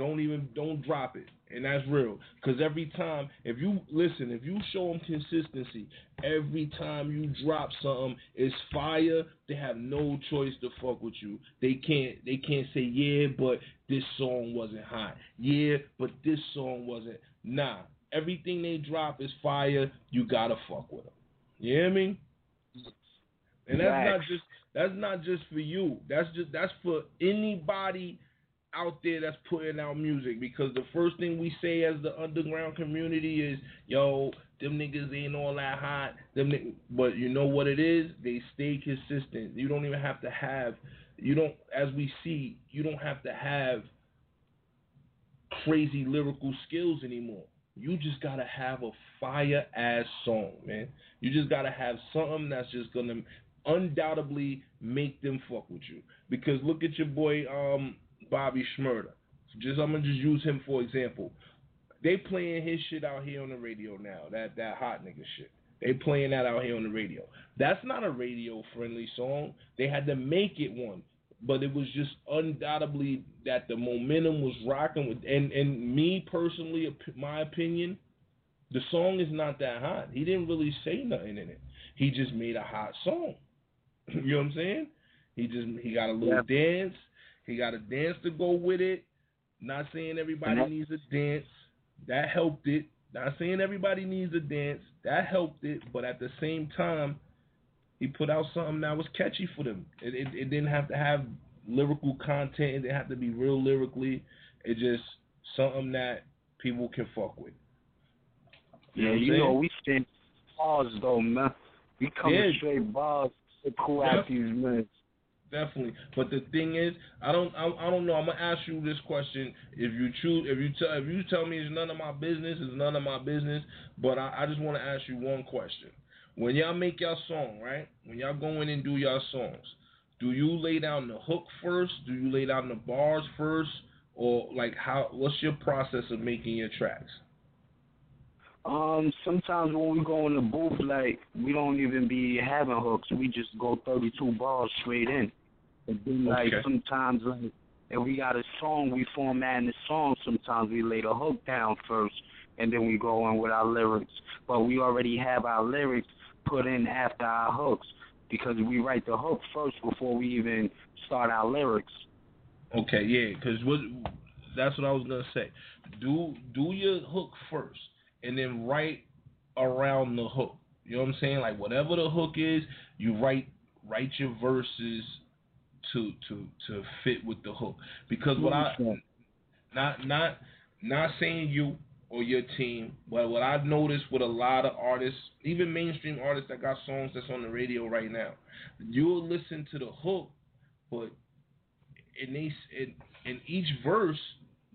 don't even don't drop it. And that's real. Cause every time if you listen, if you show them consistency, every time you drop something, it's fire. They have no choice to fuck with you. They can't they can't say yeah, but this song wasn't hot. Yeah, but this song wasn't. Nah, everything they drop is fire. You gotta fuck with them. You hear me? And that's not just that's not just for you. That's just that's for anybody out there that's putting out music because the first thing we say as the underground community is, yo, them niggas ain't all that hot. Them ni-. but you know what it is? They stay consistent. You don't even have to have you don't as we see, you don't have to have crazy lyrical skills anymore. You just gotta have a fire ass song, man. You just gotta have something that's just gonna undoubtedly make them fuck with you. Because look at your boy um Bobby Shmurda. Just I'm gonna just use him for example. They playing his shit out here on the radio now. That that hot nigga shit. They playing that out here on the radio. That's not a radio friendly song. They had to make it one. But it was just undoubtedly that the momentum was rocking with and and me personally my opinion, the song is not that hot. He didn't really say nothing in it. He just made a hot song. [laughs] you know what I'm saying? He just he got a little dance. He got a dance to go with it. Not saying everybody Mhm. needs a dance. That helped it. Not saying everybody needs a dance. That helped it. But at the same time, he put out something that was catchy for them. It, it, it didn't have to have lyrical content. It didn't have to be real lyrically. It just something that people can fuck with. You know Yeah, what you know we stand bars though, man. We coming Yeah. straight bars to cool Yeah. out these minutes. Definitely, but the thing is, I don't, I, I don't know. I'm gonna ask you this question. If you choose, if you tell, if you tell me it's none of my business, it's none of my business. But I, I just want to ask you one question. When y'all make y'all song, right? When y'all go in and do y'all songs, do you lay down the hook first? Do you lay down the bars first, or like how? What's your process of making your tracks? Um, sometimes when we go in the booth, like we don't even be having hooks. We just go 32 bars straight in. And then like Okay. sometimes like if we got a song, we format the song. Sometimes we lay the hook down first, and then we go in with our lyrics. But we already have our lyrics put in after our hooks because we write the hook first before we even start our lyrics. Okay, yeah, because what that's what I was gonna say. Do do your hook first, and then write around the hook. You know what I'm saying? Like whatever the hook is, you write write your verses to to to fit with the hook. Because what I not not not saying you or your team, but what I've noticed with a lot of artists, even mainstream artists that got songs that's on the radio right now, you'll listen to the hook, but in these in, in each verse,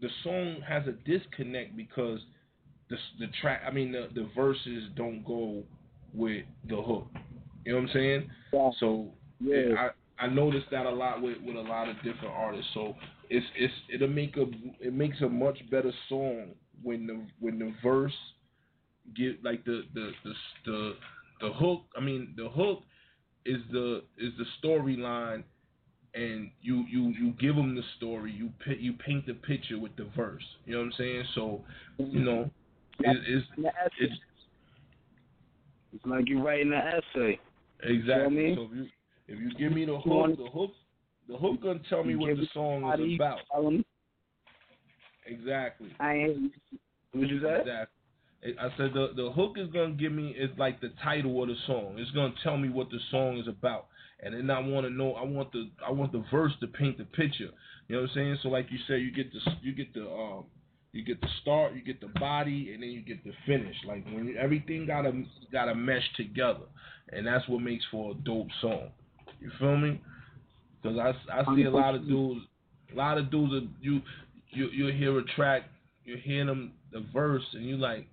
the song has a disconnect because the the track, I mean the the verses don't go with the hook. You know what I'm saying? So Yeah. I I noticed that a lot with, with a lot of different artists. So it's it's it'll make a it makes a much better song when the when the verse get like the the the the, the hook. I mean the hook is the is the storyline, and you you you give them the story. You you paint the picture with the verse. You know what I'm saying? So you know it, it's it's It's like you're writing an essay. Exactly. me? So if you if you give me the hook, the hook, the hook gonna tell me what the song is about. Exactly. I ain't. What you say? Exactly. I said the the hook is gonna give me is like the title of the song. It's gonna tell me what the song is about, and then I want to know. I want the I want the verse to paint the picture. You know what I'm saying? So like you said, you get the you get the um you get the start, you get the body, and then you get the finish. Like when you, everything gotta gotta mesh together, and that's what makes for a dope song. You feel me? Because I, I see a lot of dudes, a lot of dudes. Are, you you you hear a track, you hear them the verse, and you like,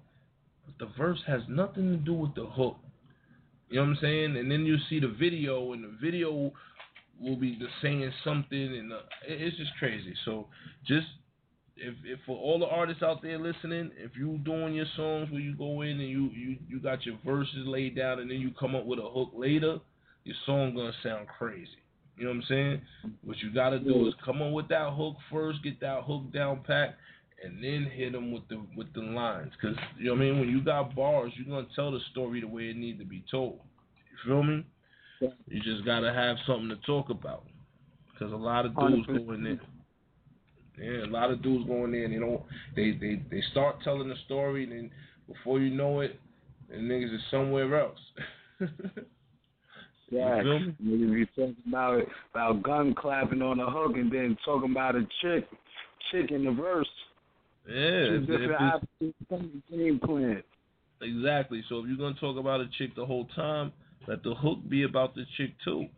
but the verse has nothing to do with the hook. You know what I'm saying? And then you see the video, and the video will be the saying something, and uh, it- it's just crazy. So just if, if for all the artists out there listening, if you doing your songs where you go in and you, you you got your verses laid down and then you come up with a hook later, your song gonna sound crazy. You know what I'm saying? What you gotta do is come up with that hook first, get that hook down pat, and then hit them with the with the lines. Cause you know what I mean. When you got bars, you're gonna tell the story the way it needs to be told. You feel me? You just gotta have something to talk about. Cause a lot of dudes go in there. Yeah, a lot of dudes go in they don't they, they, they start telling the story and then before you know it, the niggas is somewhere else. [laughs] Me? niggas be talking about about gun clapping on the hook and then talking about a chick, chick in the verse. yeah, Two if- if different it's- options from the game plan. Exactly. So if you're gonna talk about a chick the whole time, let the hook be about the chick too.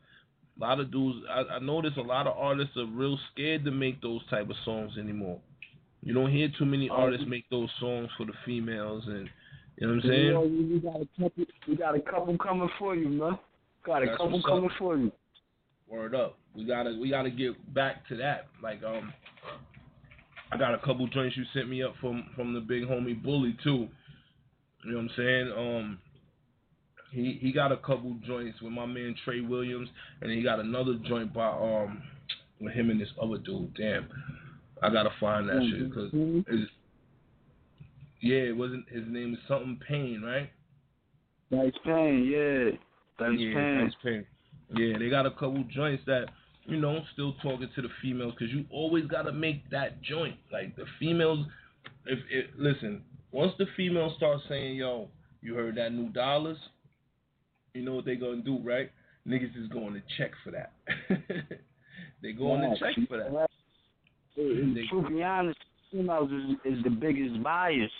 A lot of dudes, I, I notice a lot of artists are real scared to make those type of songs anymore. You don't hear too many Oh, artists make those songs for the females, and you know what I'm You saying? know, we we got a couple, we got a couple coming for you, man. Got a couple coming for you. Word up. We gotta we gotta get back to that. Like um, I got a couple joints you sent me up from from the big homie Bully too. You know what I'm saying? Um, he he got a couple joints with my man Trey Williams, and he got another joint by um with him and this other dude. Damn, I gotta find that shit because yeah, it wasn't his name is something Payne, right? Nice Payne, yeah. Yeah, Payne. Nice Payne. Yeah, they got a couple joints that you know still talking to the females because you always gotta make that joint. Like the females, if it listen, once the females start saying, "Yo, you heard that new dollars," you know what they gonna do, right? Niggas is going to check for that. [laughs] they going Yeah, to check for that. And They- to be honest, females is, is the biggest bias.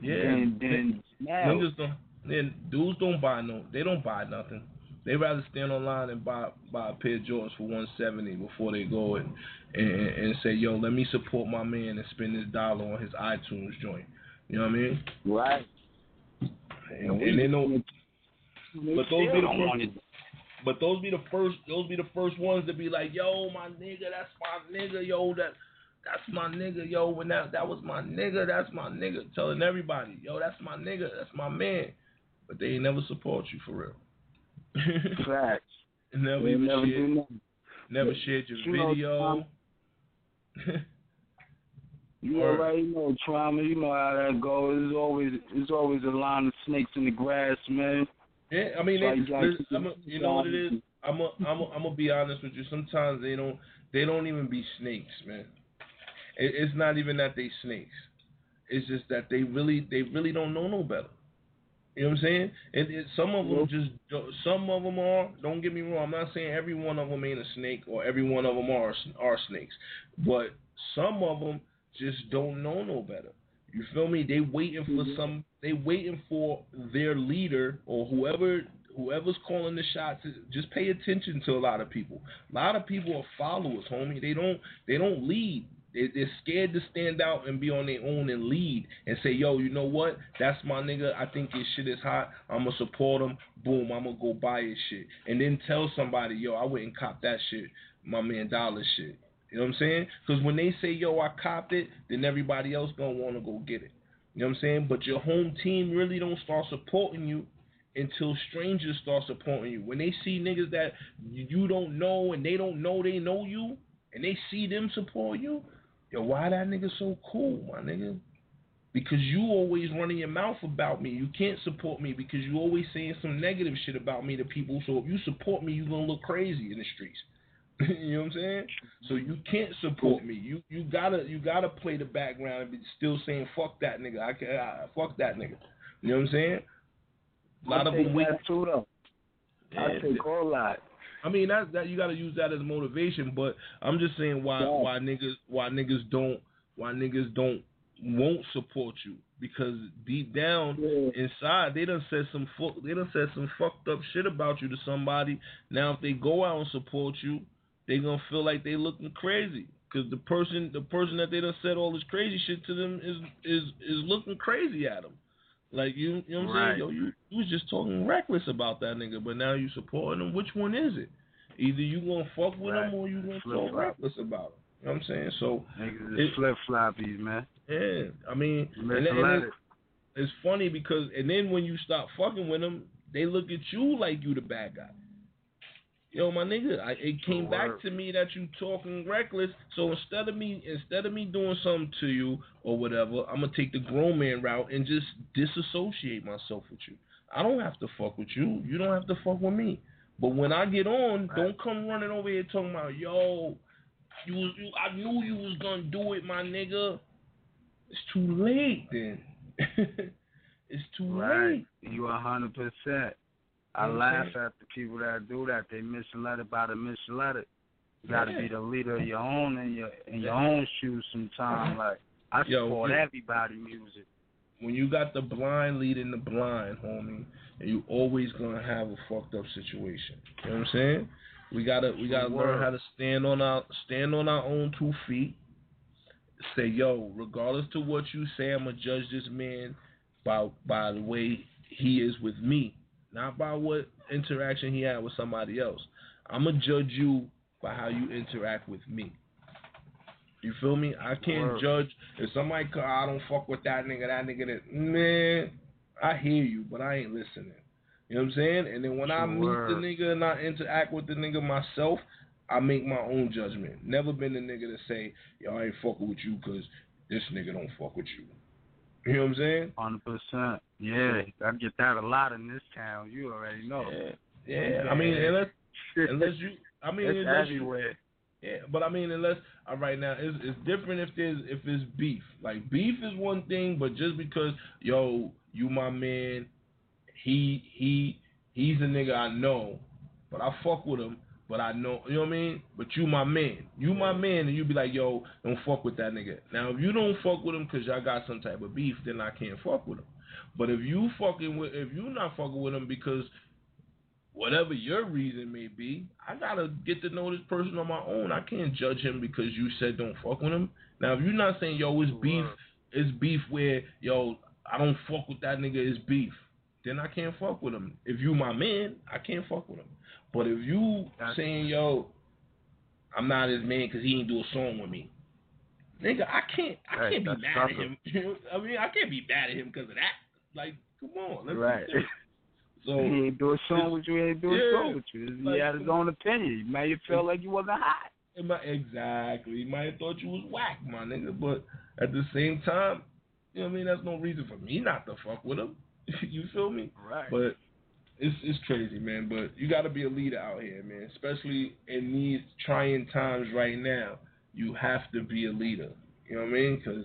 Yeah, than males. niggas don't. Then dudes don't buy no. They don't buy nothing. They rather stand online and buy buy a pair of Jordans for one seventy before they go and, and and say, yo, let me support my man and spend this dollar on his iTunes joint. You know what I mean? Right. And, and they know. But those be the first. But those be the first. Those be the first ones to be like, yo, my nigga, that's my nigga, yo, that. That's my nigga, yo. When that that was my nigga, that's my nigga. Telling everybody, yo, that's my nigga, that's my man. But they ain't never support you for real. [laughs] Facts. never They even never shared, never shared your You video. Tom, [laughs] You already know trauma. You know how that goes. There's always there's always a line of snakes in the grass, man. Yeah, I mean, So they, you listen, I'm a, you know what it is. I'm a, I'm a, I'm gonna be honest with you. Sometimes they don't, they don't even be snakes, man. It, it's not even that they snakes. It's just that they really, they really don't know no better. You know what I'm saying? And it, some of them just, don't- some of them are. Don't get me wrong. I'm not saying every one of them ain't a snake or every one of them are are snakes, but some of them just don't know no better. You feel me? They waiting for mm-hmm. some. They waiting for their leader or whoever whoever's calling the shots. Just pay attention to a lot of people. A lot of people are followers, homie. They don't they don't lead. They, they're scared to stand out and be on their own and lead and say, yo, you know what? That's my nigga. I think his shit is hot. I'm going to support him. Boom, I'm going to go buy his shit. And then tell somebody, yo, I and cop that shit. My man Dollar shit. You know what I'm saying? Because when they say, yo, I copped it, then everybody else going to want to go get it. You know what I'm saying? But your home team really don't start supporting you until strangers start supporting you. When they see niggas that you don't know and they don't know they know you, and they see them support you, yo, why that nigga so cool, my nigga? Because you always running your mouth about me. You can't support me because you always saying some negative shit about me to people. So if you support me, you gonna look crazy in the streets. [laughs] you know what I'm saying? So you can't support me. You you gotta you gotta play the background and be still saying fuck that nigga. I can I, fuck that nigga. You know what I'm saying? A lot I of them that too, though. I take all that. I mean that that you got to use that as motivation, but I'm just saying why Yeah. why niggas why niggas don't why niggas don't won't support you because deep down inside they done said some fu- they done said some fucked up shit about you to somebody. Now if they go out and support you, they gonna feel like they looking crazy because the person the person that they done said all this crazy shit to them is is is looking crazy at them. Like you, you know what I'm Right. saying? Yo, you, you was just talking reckless about that nigga, but now you supporting him. Which one is it? Either you gonna fuck with him or you gonna talk reckless about him. You know what I'm saying? So Niggas flip floppies, man. yeah, I mean, and, and it's funny because and then when you stop fucking with them, they look at you like you the bad guy. Yo, my nigga, I, it came back to me that you talking reckless. So instead of me, instead of me doing something to you or whatever, I'm gonna take the grown man route and just disassociate myself with you. I don't have to fuck with you. You don't have to fuck with me. But when I get on, don't come running over here talking about, yo, you was, you, I knew you was gonna do it, my nigga. It's too late then. [laughs] it's too Right. late. You a hundred percent. I Mhm. laugh at the people that do that. They misled by the misled. You gotta Yeah. be the leader of your own in your in your own shoes sometime. Like I Yo, support you- everybody music. When you got the blind leading the blind, homie, and you always gonna have a fucked up situation. You know what I'm saying? We gotta we gotta Word. learn how to stand on our stand on our own two feet. Say, yo, regardless to what you say, I'm gonna judge this man by by the way he is with me, not by what interaction he had with somebody else. I'ma judge you by how you interact with me. You feel me? I can't Word. judge if somebody I don't fuck with that nigga, that nigga that man, I hear you, but I ain't listening. You know what I'm saying? And then when I meet the nigga and I interact with the nigga myself, I make my own judgment. Never been the nigga to say, yo, I ain't fucking with you because this nigga don't fuck with you. You know what I'm saying? Hundred percent. Yeah, I get that a lot in this town. You already know. Yeah, I mean, unless [laughs] unless you, I mean, it's unless you- everywhere. Yeah, but I mean, unless uh, right now, it's it's different if there's if it's beef. Like beef is one thing, but just because yo, you my man, he he he's a nigga I know, but I fuck with him. But I know, you know what I mean. But you my man, you my man, and you be like, yo, don't fuck with that nigga. Now if you don't fuck with him because y'all got some type of beef, then I can't fuck with him. But if you fucking with, if you not fucking with him because whatever your reason may be, I gotta get to know this person on my own. I can't judge him because you said don't fuck with him. Now, if you're not saying yo, it's beef, it's beef where yo, I don't fuck with that nigga, it's beef. Then I can't fuck with him. If you my man, I can't fuck with him. But if you saying yo, I'm not his man because he ain't do a song with me, nigga, I can't, I can't be mad at him. [laughs] I mean, I can't be mad at him because of that. Like, come on, let's be Right. serious. [laughs] So he ain't do a song with you. He ain't do a Yeah. song with you. He Like, had his own opinion. He made have felt like you wasn't hot. It might, exactly. He might have thought you was whack, my nigga. But at the same time, you know what I mean? That's no reason for me not to fuck with him. [laughs] you feel me? Right. But it's it's crazy, man. But you got to be a leader out here, man. Especially in these trying times right now. You have to be a leader. You know what I mean? Because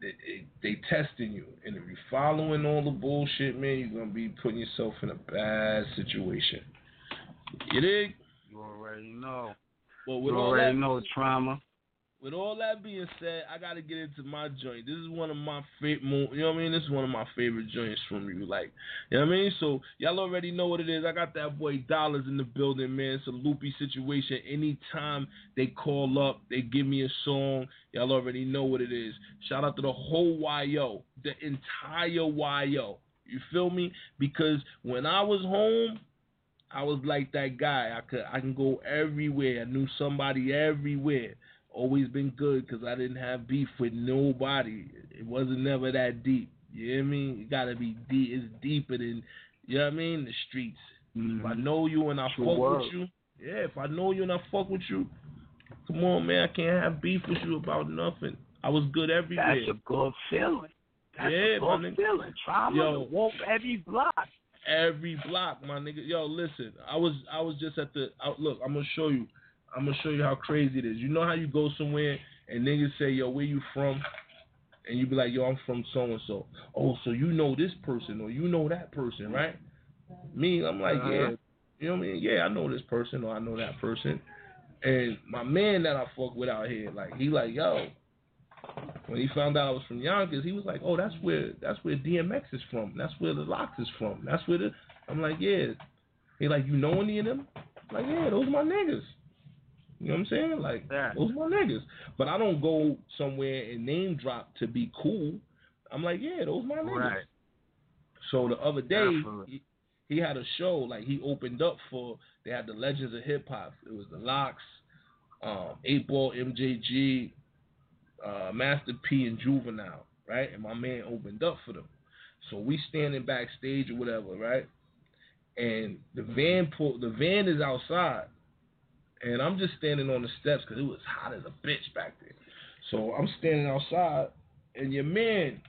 they, they, they testing you, and if you're following all the bullshit, man, you're gonna be putting yourself in a bad situation. You dig? You already know. Well, with you all already that, know trauma. With all that being said, I gotta get into my joint. This is one of my favorite. You know what I mean? This is one of my favorite joints from you. Like, you know what I mean? So y'all already know what it is. I got that boy Dollars in the building, man. It's a loopy situation. Anytime they call up, they give me a song. Y'all already know what it is. Shout out to the whole YO, the entire YO. You feel me? Because when I was home, I was like that guy. I could I can go everywhere. I knew somebody everywhere. Always been good because I didn't have beef with nobody. It wasn't never that deep. You hear me? It gotta be deep. It's deeper than you know what I mean. The streets. If I mm-hmm. know you and I True fuck with you, yeah. If I know you and I fuck with you, come on, man. I can't have beef with you about nothing. I was good everywhere. That's a good feeling. That's yeah, a good feeling. Trauma. Yo. Wolf every block. every block, my nigga. Yo, listen, I was I was just at the out, look. I'm gonna show you. I'm gonna show you how crazy it is. You know how you go somewhere and niggas say, "Yo, where you from?" And you be like, "Yo, I'm from so and so." Oh, so you know this person or you know that person, right? Me, I'm like, Uh-huh. yeah. You know what I mean? Yeah, I know this person or I know that person. And my man that I fuck with out here, like, he like, yo. When he found out I was from Yonkers, he was like, "Oh, that's where that's where DMX is from. That's where the LOX is from. That's where the." I'm like, "Yeah." He like, "You know any of them?" I'm like, "Yeah, those are my niggas." You know what I'm saying? Like, those my niggas. But I don't go somewhere and name drop to be cool. I'm like, "Yeah, those my niggas." Right. So the other day, he, he had a show like he opened up for. They had the Legends of Hip Hop. It was the LOX, um, Eight Ball, MJG, uh, Master P, and Juvenile, right? And my man opened up for them. So we standing backstage or whatever, right? And the van pull, the van is outside, and I'm just standing on the steps because it was hot as a bitch back there. So I'm standing outside, and your man,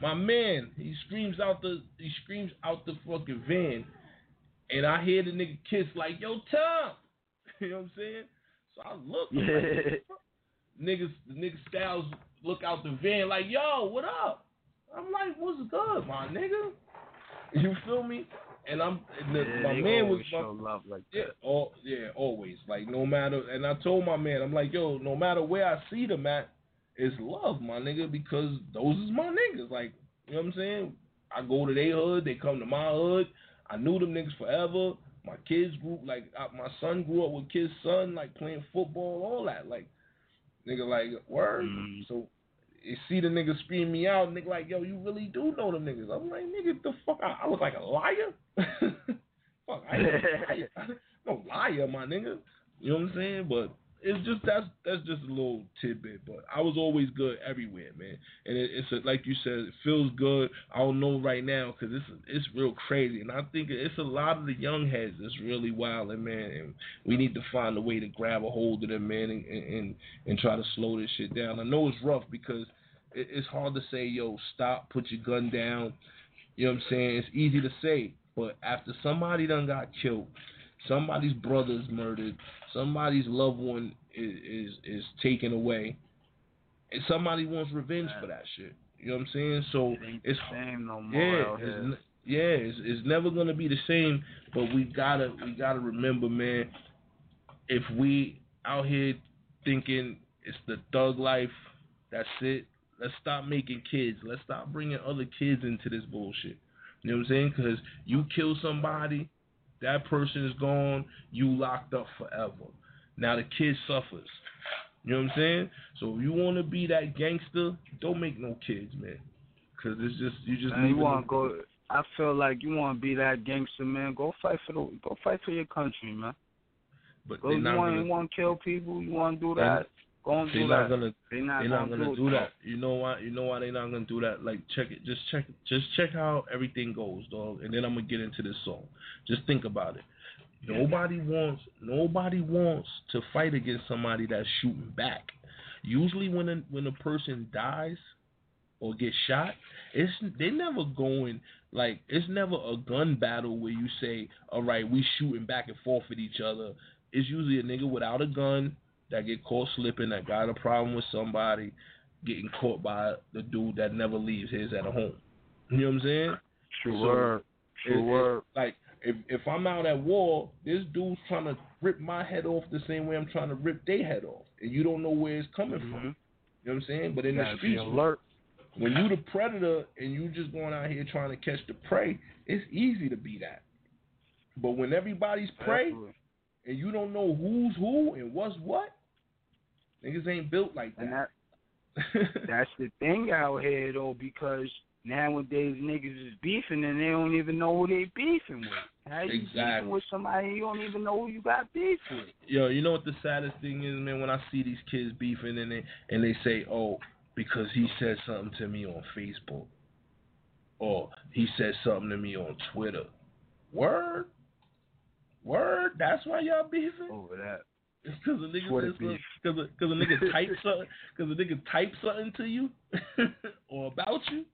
my man, he screams out the he screams out the fucking van, and I hear the nigga kiss like, "Yo, Tom," [laughs] you know what I'm saying? So I look, like, [laughs] niggas, the nigga Styles look out the van like, "Yo, what up?" I'm like, "What's good, my nigga?" You feel me? And I'm and the, Yeah, my man was my, love like yeah, all yeah, always. Like no matter and I told my man, I'm like, yo, no matter where I see them at, it's love, my nigga, because those is my niggas. Like, you know what I'm saying? I go to their hood, they come to my hood. I knew them niggas forever. My kids grew like uh, my son grew up with kids' son, like playing football, all that. Like, nigga, like word. So you see the nigga scream me out, nigga, like, yo, you really do know them niggas. I'm like, nigga, the fuck, I, I was like a liar. [laughs] fuck, I ain't liar. [laughs] [laughs] no liar, my nigga. You know what I'm saying? But it's just that's that's just a little tidbit. But I was always good everywhere, man. And it, it's a, like you said, it feels good. I don't know right now because it's it's real crazy, and I think it's a lot of the young heads that's really wild, and man. And we need to find a way to grab a hold of them, man, and and, and try to slow this shit down. I know it's rough because it's hard to say, yo, stop, put your gun down. You know what I'm saying? It's easy to say, but after somebody done got killed, somebody's brother's murdered, somebody's loved one is is, is taken away, and somebody wants revenge for that shit. You know what I'm saying? So it's same no more yeah, it's, yeah, it's, it's never gonna be the same. But we gotta we gotta remember, man. If we out here thinking it's the thug life, that's it. Let's stop making kids. Let's stop bringing other kids into this bullshit. You know what I'm saying? Because you kill somebody, that person is gone. You locked up forever. Now the kid suffers. You know what I'm saying? So if you want to be that gangster, don't make no kids, man. Because it's just you just Man, you want to go? I feel like you want to be that gangster, man. Go fight for the, go fight for your country, man. But Go, you want, gonna- you want to kill people? You want to do that? Go and They're not that. gonna. They're not they're not gonna gonna do that. You know why? You know why they're not gonna do that? Like check it. Just check. Just check how everything goes, dog. And then I'm gonna get into this song. Just think about it. Nobody wants. Nobody wants to fight against somebody that's shooting back. Usually, when a when a person dies or gets shot, it's they never going like it's never a gun battle where you say, all right, we shooting back and forth at each other. It's usually a nigga without a gun that get caught slipping, that got a problem with somebody, getting caught by the dude that never leaves his at a home. You know what I'm saying? True So, word. True it- it- word. Like if if I'm out at war, this dude's trying to rip my head off the same way I'm trying to rip their head off, and you don't know where it's coming from. Mm-hmm. You know what I'm saying? But in the streets, alert. when you the predator and you just going out here trying to catch the prey, it's easy to be that. But when everybody's prey Definitely. and you don't know who's who and what's what, niggas ain't built like that. And that [laughs] that's the thing out here though, because nowadays niggas is beefing and they don't even know who they beefing with. How you Exactly. beefing with somebody you don't even know who you got beef with? Yo, you know what the saddest thing is, man? When I see these kids beefing and they and they say, "Oh, because he said something to me on Facebook," or he said something to me on Twitter. Word, word. That's why y'all beefing over that. [laughs] Because a nigga Twitter said something- cause a, a nigga [laughs] type something, cause a nigga type something to you [laughs] or about you.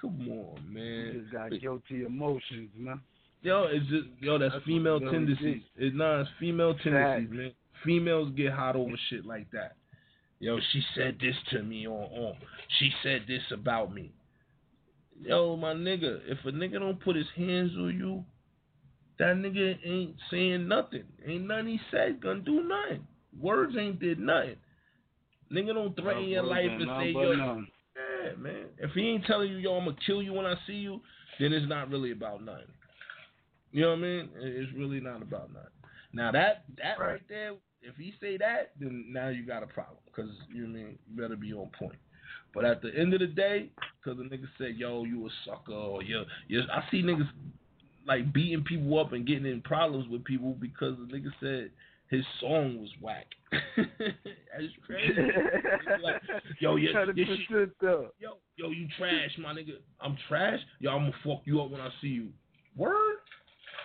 Come on, man. You just got guilty emotions, man. Yo, it's just yo, that's, That's female what it really tendencies. It's nah, it's female tendencies, man. Females get hot over shit like that. Yo, she said this to me on on. She said this about me. Yo, my nigga, if a nigga don't put his hands on you, that nigga ain't saying nothing. Ain't nothing he said gonna do nothing. Words ain't did nothing. Nigga don't threaten your life and say yo, yeah, man. If he ain't telling you yo, I'm gonna kill you when I see you, then it's not really about nothing. You know what I mean? It's really not about nothing. Now that that right, there, if he say that, then now you got a problem because you know what I mean you better be on point. But at the end of the day, because the nigga said, "Yo, you a sucker," or "Yo, yo," I see niggas like beating people up and getting in problems with people because the nigga said his song was whack. [laughs] That's crazy. like, [laughs] yo, yeah, shit- yo, yo, you trash, my nigga. I'm trash. Yo, I'm gonna fuck you up when I see you. Word?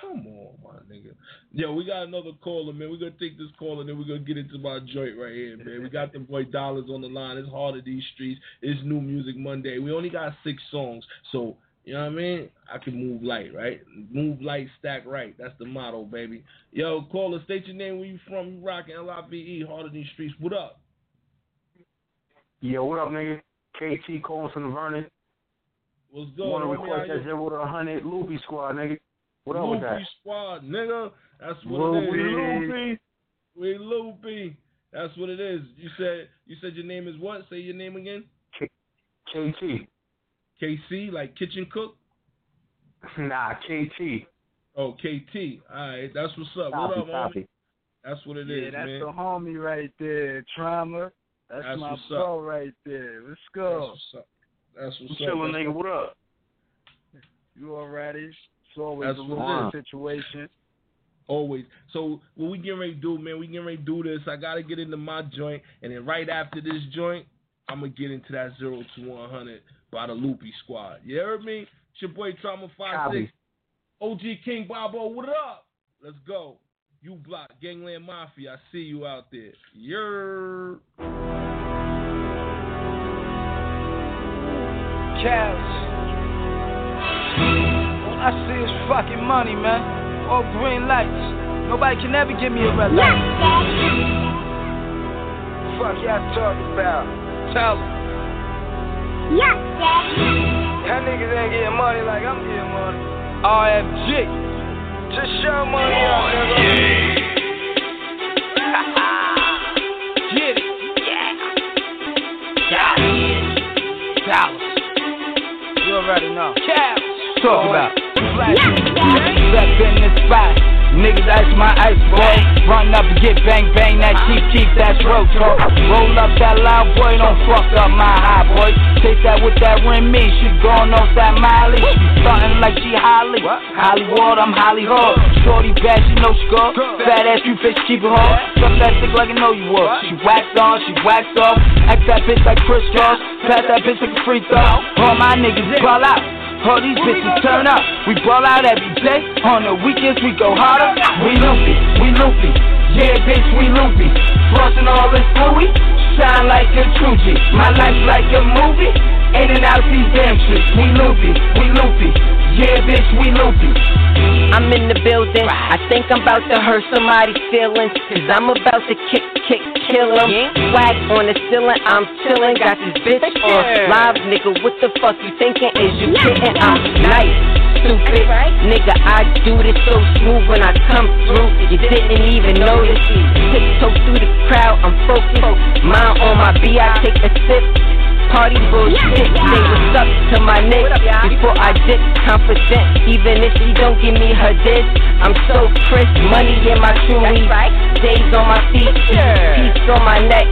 Come on, my nigga. Yo, we got another caller, man. We're gonna take this call and then we're gonna get into my joint right here, man. We got the boy Dollars on the line. It's hard at these streets. It's New Music Monday. We only got six songs, so you know what I mean? I can move light, right? Move light, stack right. That's the motto, baby. Yo, caller, state your name, where you from? You rocking L-I-V-E, hard in these streets. What up? Yo, what up, nigga? KT calling from the Vernon. What's good? Want to request that zero to a hundred Loopy squad, nigga. What up with that? Loopy Squad, nigga. That's what it is. Loopy. We Loopy. That's what it is. You said you said your name is what? Say your name again. KT. KC, like kitchen cook. [laughs] Nah, KT. Oh, KT. All right, that's what's up. Copy, what up, copy. homie? That's what it is, yeah, that's man. the homie right there, Trauma. That's, That's my what's up. right there. Let's go. That's what's up. That's what's I'm chilling, up. nigga. What up? You already? It's always That's a what little it is. situation. Always. So what we getting ready to do, man? We getting ready to do this. I gotta get into my joint, and then right after this joint, I'm gonna get into that zero to one hundred by the Loopy Squad. You heard me? It's your boy Trauma Five Six, OG King Bobo. What up? Let's go. You block Gangland Mafia. I see you out there. You're. Cows. All I see is fucking money, man. All green lights. Nobody can ever give me a red light. Fuck y'all talking about? Tell them. Yes, Daddy. Y'all niggas ain't getting money like I'm getting money. RFG. Just show money out, nigga. Get it. Yeah. Dallas. You already know. Caps. Talk about. Step in the spot. Niggas ice my ice boy. Run up and get bang bang. That cheap cheap, that's road talk. Roll up that loud boy. Don't fuck up my high boy. Take that with that rim me. She going off that Miley. Starting like she Holly. Hollywood, I'm Hollywood. Shorty bad, she know she good. Fat ass, you bitch, keep it hard. Suck that dick like I know you would. She waxed on, she waxed off. Act that bitch like Kris Kross. Pass that bitch like a free throw. All my niggas ball out. All these bitches turn up. We ball out every day. On the weekends we go harder. We loopy, we loopy. Yeah, bitch, we loopy. Frosting all this Louis. Shine like a true My life like a movie. In and out these damn streets. We loopy, we loopy. Yeah, bitch, we loopy. I'm in the building. I think I'm about to hurt somebody's feelings. Cause I'm about to kick, kick, kill him. Swag on the ceiling, I'm chillin'. Got this bitch on live, nigga. What the fuck you thinking? Is you kidding? I'm nice. Stupid nigga, I do this so smooth when I come through. You didn't even notice. me. Tiptoe through the crowd, I'm focused. Mine on my B, I take a sip. Party bullshit, say what's up to my neck before I dip. Confident, even if she don't give me her dish. I'm so crisp, money in my true Days on my feet, peace on my neck.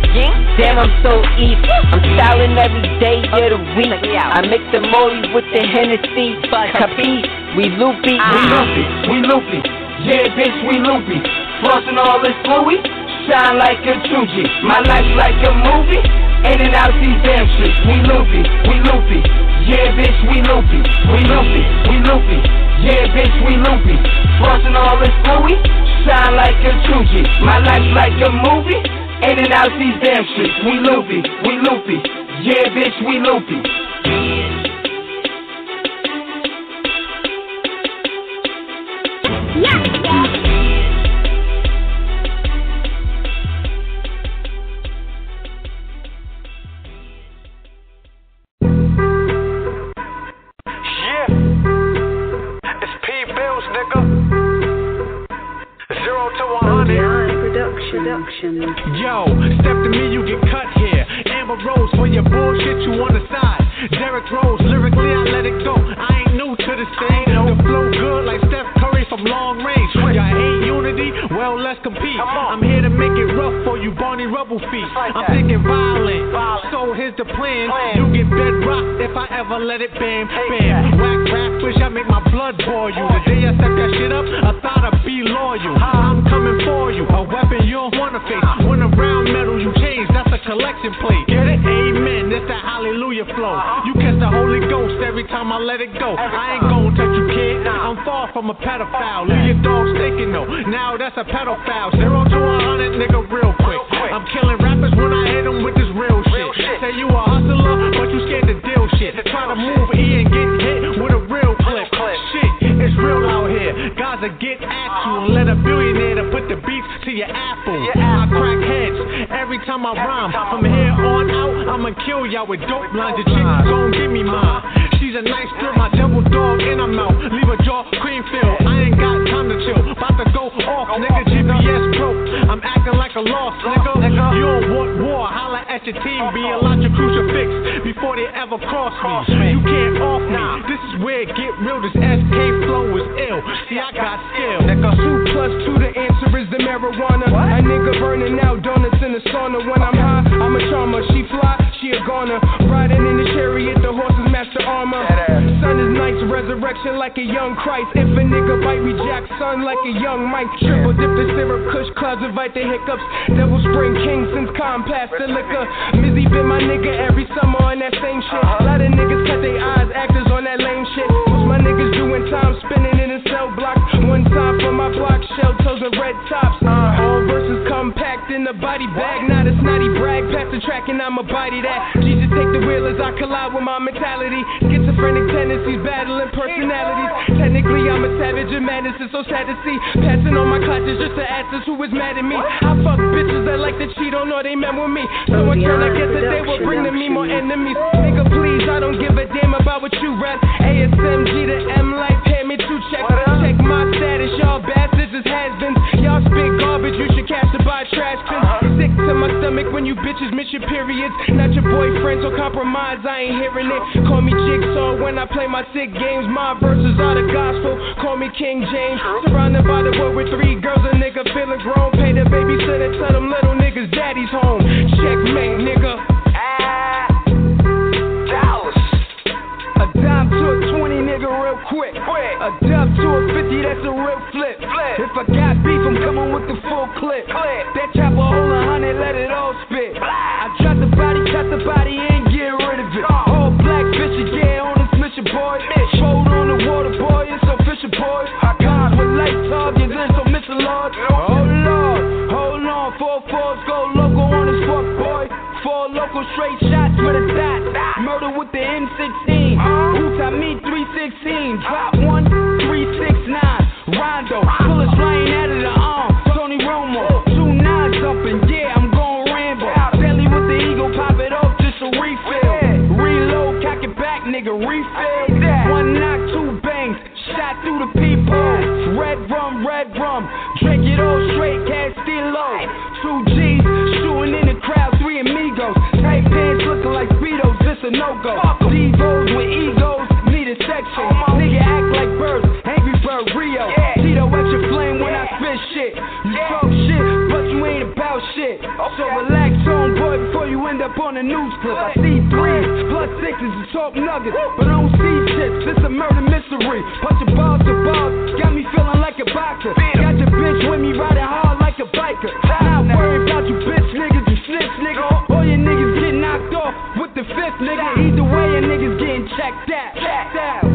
Damn, I'm so east. I'm styling every day of the week. I mix the molly with the Hennessy. Capiche, we loopy, We loopy, we loopy. Yeah, bitch, we loopy. Frosting all this Louis. Shine like a G. My life like a movie. In and out these damn streets. We loopy, we loopy. Yeah, bitch, we loopy. We loopy, we loopy. Yeah, bitch, we loopy. Frosting all this Louis. Shine like a G. My life like a movie. In and out these damn streets. We loopy, we loopy. Yeah, bitch, we loopy. Daddy. Yeah. Nigga. Zero to 100. Production. Yo, step to me, you get cut here. Amber Rose for your bullshit, you on the side. Derrick Rose, lyrically, I let it go. I ain't new to this thing. The flow good like Steph Curry from long range. Y'all hate unity? Well, let's compete. I'm here to make it rough for you, Barney Rubble feet. I'm thinking violent. So here's the plan. You get bedrock if I ever let it bam, bam. Whack rappers, y'all make my blood boil you. The day I step that shit up, I thought I'd be loyal. I'm coming for you, a weapon you don't wanna face. When around metal you change, that's a collection plate. Get it? Amen. That's that hallelujah flow. You catch the Holy Ghost every time I let it go. I ain't gon' touch you, kid. I'm far from a pedophile. Leave your dog stinking though. Now that's a pedophile. Zero to a hundred, nigga, real quick. I'm killing rappers when I hit them with this real shit. Say you a hustler, but you scared to deal shit. Try to move E and get hit with a real clip. Real out here. Gaza get at you let a billionaire to put the beats to your apple. I crack heads every time I rhyme. From here on out, I'ma kill y'all with dope lines. The chick gon' give me mine. She's a nice girl, my devil dog in her mouth. Leave her jaw cream filled. I ain't got time to chill. About to go off, nigga. GPS broke. I'm acting like a lost nigga. You don't want war. Holla at your team. Be a lot your crucifix before they ever cross me. Resurrection like a young Christ. If a nigga bite me, Jack son like a young Mike. Triple dip the syrup, kush clouds invite the hiccups. Devil Spring King since compass the liquor. Mizzy been my nigga every summer on that same shit. A lot of niggas cut their eyes, actors on that lame shit. Most my niggas doing time spinning in a cell block. One time for my block, shell toes and red tops. Uh-huh. All verses compact in the body bag, not a snotty brag. Pass the track and I'ma body that. Jesus take the wheel as I collide with my mentality. Schizophrenic tendencies, battling personalities. Technically, I'm a savage and madness is so sad to see. Passing on my classes just to us who is mad at me. I fuck bitches that like to cheat, don't know they met with me. So in turn, I guess that they will bring to me more enemies. Nigga, please, I don't give a damn about what you rap. ASMG to M Life, pay me two checks. My status, y'all bastards is has-beens. Y'all spit garbage, you should cash to buy trash cans. Uh-huh. Sick to my stomach when you bitches miss your periods. Not your boyfriend, so compromise, I ain't hearing it. Call me Jigsaw when I play my sick games. My verses are the gospel, call me King James. Surrounded by the world with three girls, a nigga feeling grown. Pay the babysitter, tell them little niggas daddy's home. Checkmate, nigga. Dime to a 20, nigga, real quick. A dub to a 50, that's a real flip. If I got beef, I'm coming with the full clip. That chopper hold a hundred, let it all spit. I drop the body, chop the body, and get rid of it. All black bitch, yeah, on this mission, boy. Fold on the water, boy, it's official, boy. I Guns with light targets, and so missing Lord. Oh Lord, hold on, four fours go local on this fuck, boy. Four local straight shots with a Meet 316. Drop one, the news clip. I see threes, plus sixes, and talk nuggets, but I don't see chips. This a murder mystery. Punch your balls to balls, got me feeling like a boxer. Got your bitch with me riding hard like a biker. Not worried about you bitch niggas, you snitch nigga. All your niggas get knocked off with the fifth nigga. Either way, your niggas getting checked out. Checked out.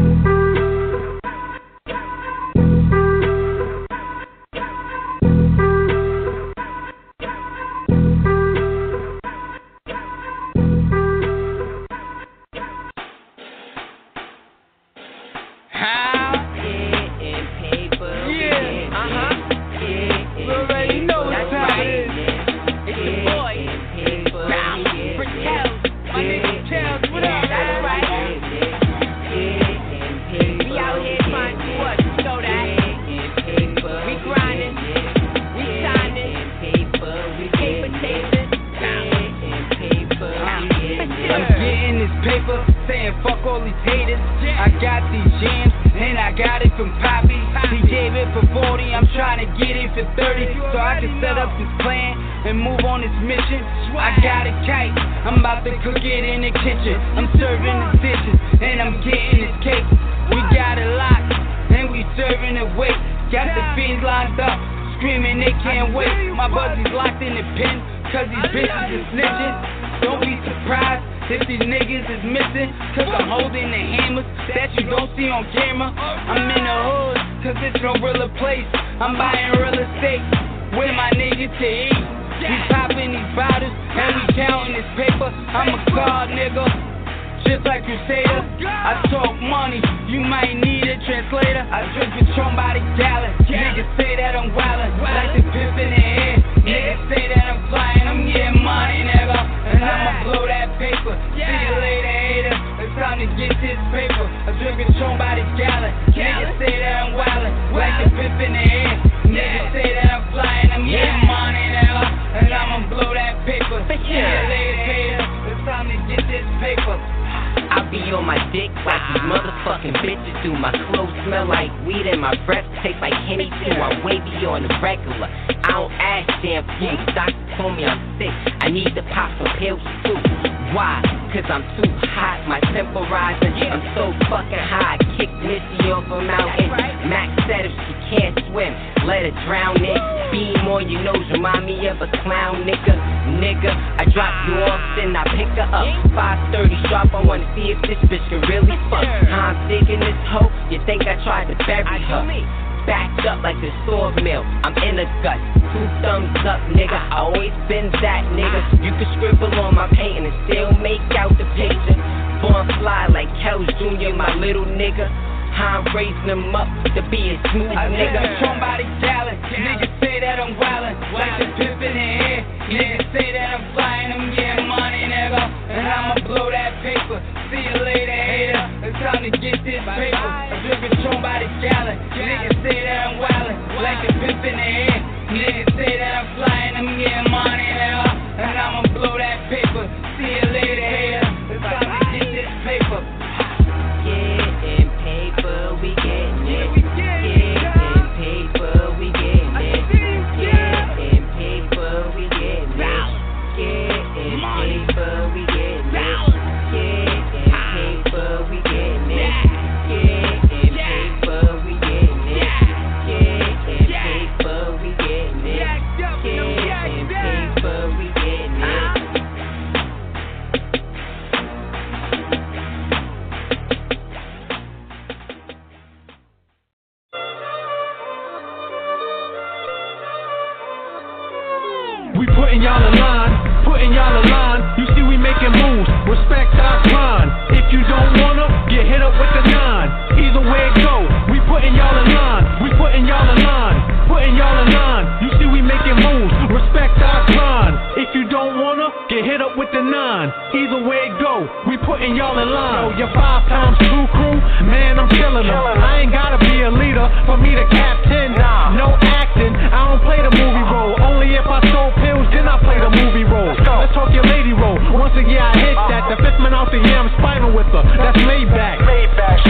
Respect our grind. If you don't wanna, get hit up with the nine. Either way it go, we putting y'all in line. Yo, your five times two crew, man, I'm killing them. I ain't gotta be a leader for me to captain. Nah. No acting, I don't play the movie uh-uh. role. Only if I sold pills, then I play the movie role. Let's talk your lady role. Once a year I hit uh-huh. that. The fifth man out the year, I'm spinal with her. That's laid back.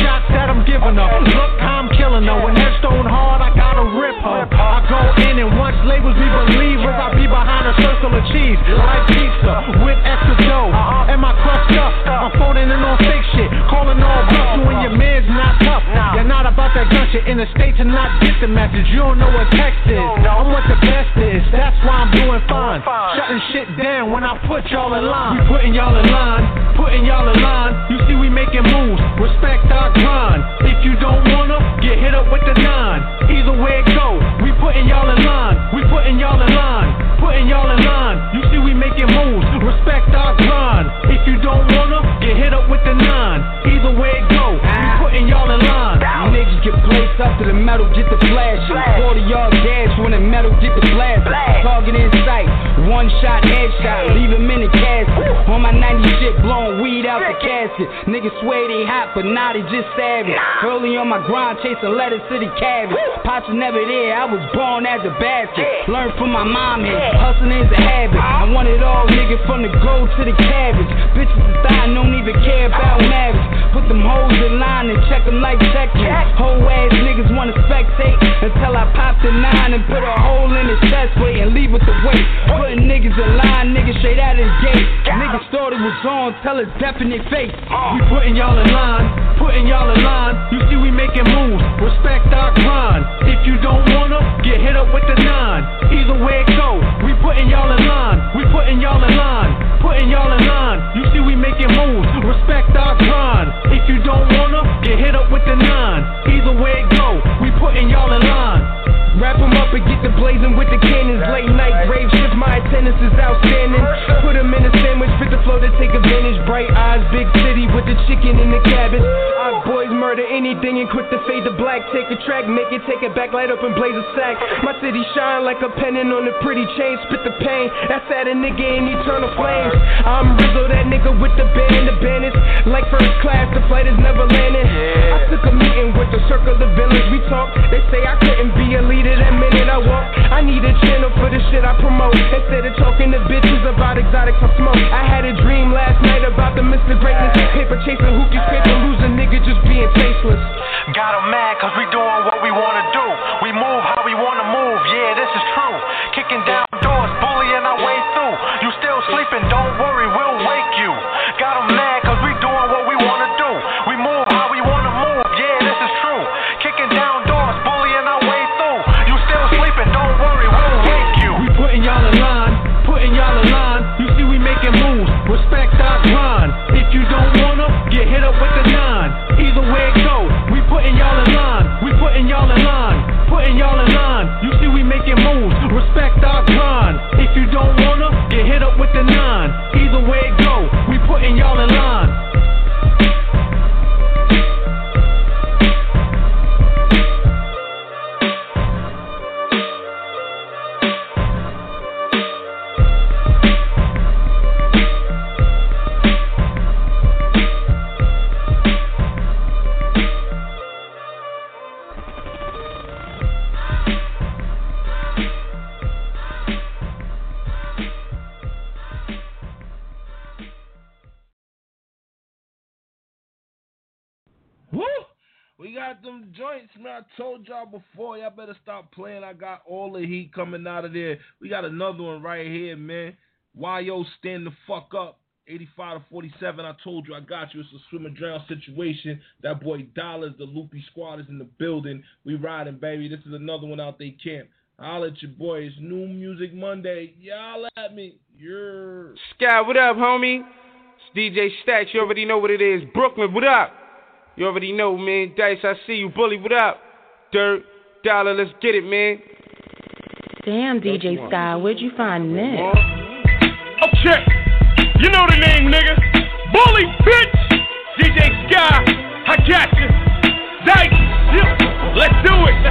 Shots that I'm giving her. Look I'm killing her. When headstone hard, I gotta rip her. I go in and once labels be believers, I be behind a circle of cheese. Like pizza with extra dough. Am I crushed up? I'm phoning in on fake shit. Calling all bluffs. You and your man's not tough. You're not about that gun shit. In the States and not get the message. You don't know what text is. I'm what the best is. That's why I'm doing fine. Shutting shit down when I put y'all in line. We putting y'all in line. Putting y'all in line. You see, we making moves. Respect our grind. If you don't wanna, get hit up with the nine. Either way it go, we putting y'all in line. We putting y'all in line. Putting y'all in line. You see, we making moves. Respect our grind. If you don't wanna, get hit up with the nine. Either way it go, we putting y'all in line. Niggas get placed up to the metal, get the flashing. 40 yard gas when the metal get the blast. Target in sight, one shot, headshot, leave him in the casket. On my 90 shit, blowing weed out the casket. Niggas swear they hot, but now they just savage. Early on my grind, chasing letters to the cabbage. Pops never there, I was born as a basket. Learned from my mom hustling is a habit. I want it all, nigga, from the gold to the cabbage. Bitches is dying, don't even care about marriage. Put them hoes in line and check them like checkers. Whole ass niggas wanna spectate until I pop the nine and put a hole in his chest plate and leave with the weight. Putting niggas in line, niggas straight out of the gate. Niggas thought it was on, tell in their face. We putting y'all in line, putting y'all in line. You see, we making moves, respect our grind. If you don't wanna, get hit up with the nine. Either way it go, we putting y'all in line, we putting y'all in line, putting y'all in line. You see, we making moves, respect our grind. If you don't wanna, get hit up with the nine. Either way it go, we putting y'all in line. Wrap 'em up and get the blazing with the cannons. Late night rave shift, my attendance is outstanding. Put 'em in a sandwich, fit the flow to take advantage. Bright eyes, big city with the chicken in the cabbage. Our boys murder anything and quick to fade the black. Take a track, make it, take it back, light up and blaze a sack. My city shine like a pennant on a pretty chain. Spit the pain, that's at a nigga in eternal flames. I'm Rizzo, that nigga with the band, the bandits. Like first class, the flight is never landing. I took a meeting with the circle of villains. We talk, they say I couldn't be a leader that minute I walk. I need a channel for the shit I promote. Instead of talking to bitches about exotics I smoke. I had a dream last night about the Mr. Greatness. Paper chasing hookies, paper losing nigga just being tasteless. Got 'em mad cause we doing what we wanna do. We move putting y'all in line. Putting y'all in line. You see we making moves. Respect our grind. If you don't wanna, get hit up with the nine. Either way it go, we putting y'all in line. Them joints, man. I told y'all before, y'all better stop playing. I got all the heat coming out of there. We got another one right here, man. Why yo stand the fuck up. 85 to 47. I told you I got you. It's a swim and drown situation. That boy Dollars, the Loopy Squad is in the building. We riding, baby. This is another one out they camp. I'll at your boys. New Music Monday. Y'all at me. You're. Sky, what up, homie? It's DJ Stacks. You already know what it is. Brooklyn, what up? You already know, man. Dice, I see you. Bully, what up? Dirt, Dollar, let's get it, man. Damn, DJ Sky, where'd you find this? Okay, oh, you know the name, nigga. Bully, bitch. DJ Sky, I got you. Dice, yeah. let's do it. Let's do it.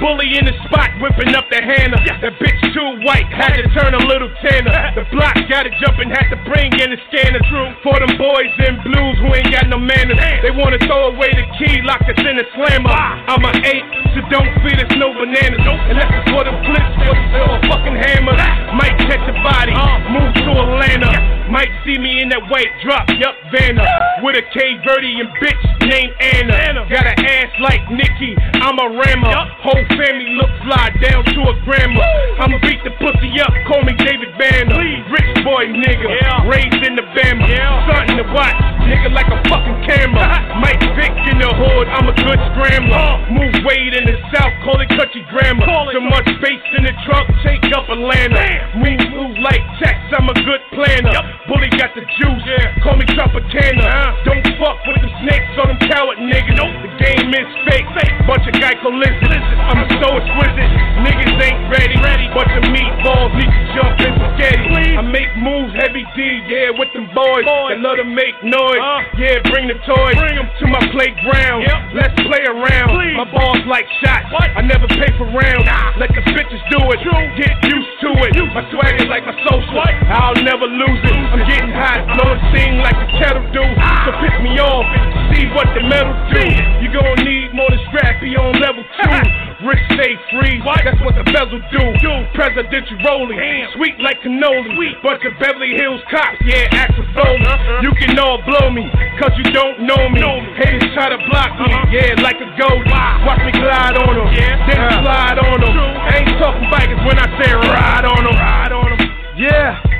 Bully in the spot, whipping up the hammer. That bitch too white, had to turn a little tanner. The block got it jumping, had to bring in the scanner. For them boys in blues who ain't got no manners. They wanna throw away the key, lock us in a slammer. I'm a eight, so don't feed us no bananas. Unless it's for the blitz or or a fucking hammer. Might catch a body, move to Atlanta. Might see me in that white drop, yup, Vanna. With a Cape Verdean bitch named Anna. Got an ass like Nikki, I'm a rammer. Whole family look fly down to a grandma. I'ma beat the pussy up, call me David Banner. Rich boy nigga, raised in the Bama. Something to watch, nigga like a fucking camera. [laughs] Mike Vick in the hood, I'm a good scrambler. Move weight in the south, call it country grammar. So much space in the trunk, take up Atlanta. We move like Tex, I'm a good planner. Bully got the juice, Yeah. call me Tropicana. Don't fuck with the snakes or them coward niggas. The game is fake, fake. bunch of Geico lizards. I'm so exquisite, niggas ain't ready. ready. Bunch of meatballs need to jump in spaghetti. I make moves heavy D, yeah, with them boys. That love to make noise. Yeah, bring the toys bring 'em to my playground. Let's play around. My balls like shots. I never pay for rounds. Let the bitches do it. Get used to it. My swag is like my social. I'll never lose it. I'm getting hot, the scene like a kettle do. So piss me off. See what the metal do. You gon' need more than scrappy on level two. Rich stay free, that's what the bezel do. Presidential rolling, sweet like cannoli. Bunch of Beverly Hills cops, yeah, Axel Foley. You can all blow me, cause you don't know me. Haters try to block me, yeah, like a goat. Watch me glide on them, then slide on them. Ain't talking bikers when I say ride on them. Ride on them, yeah.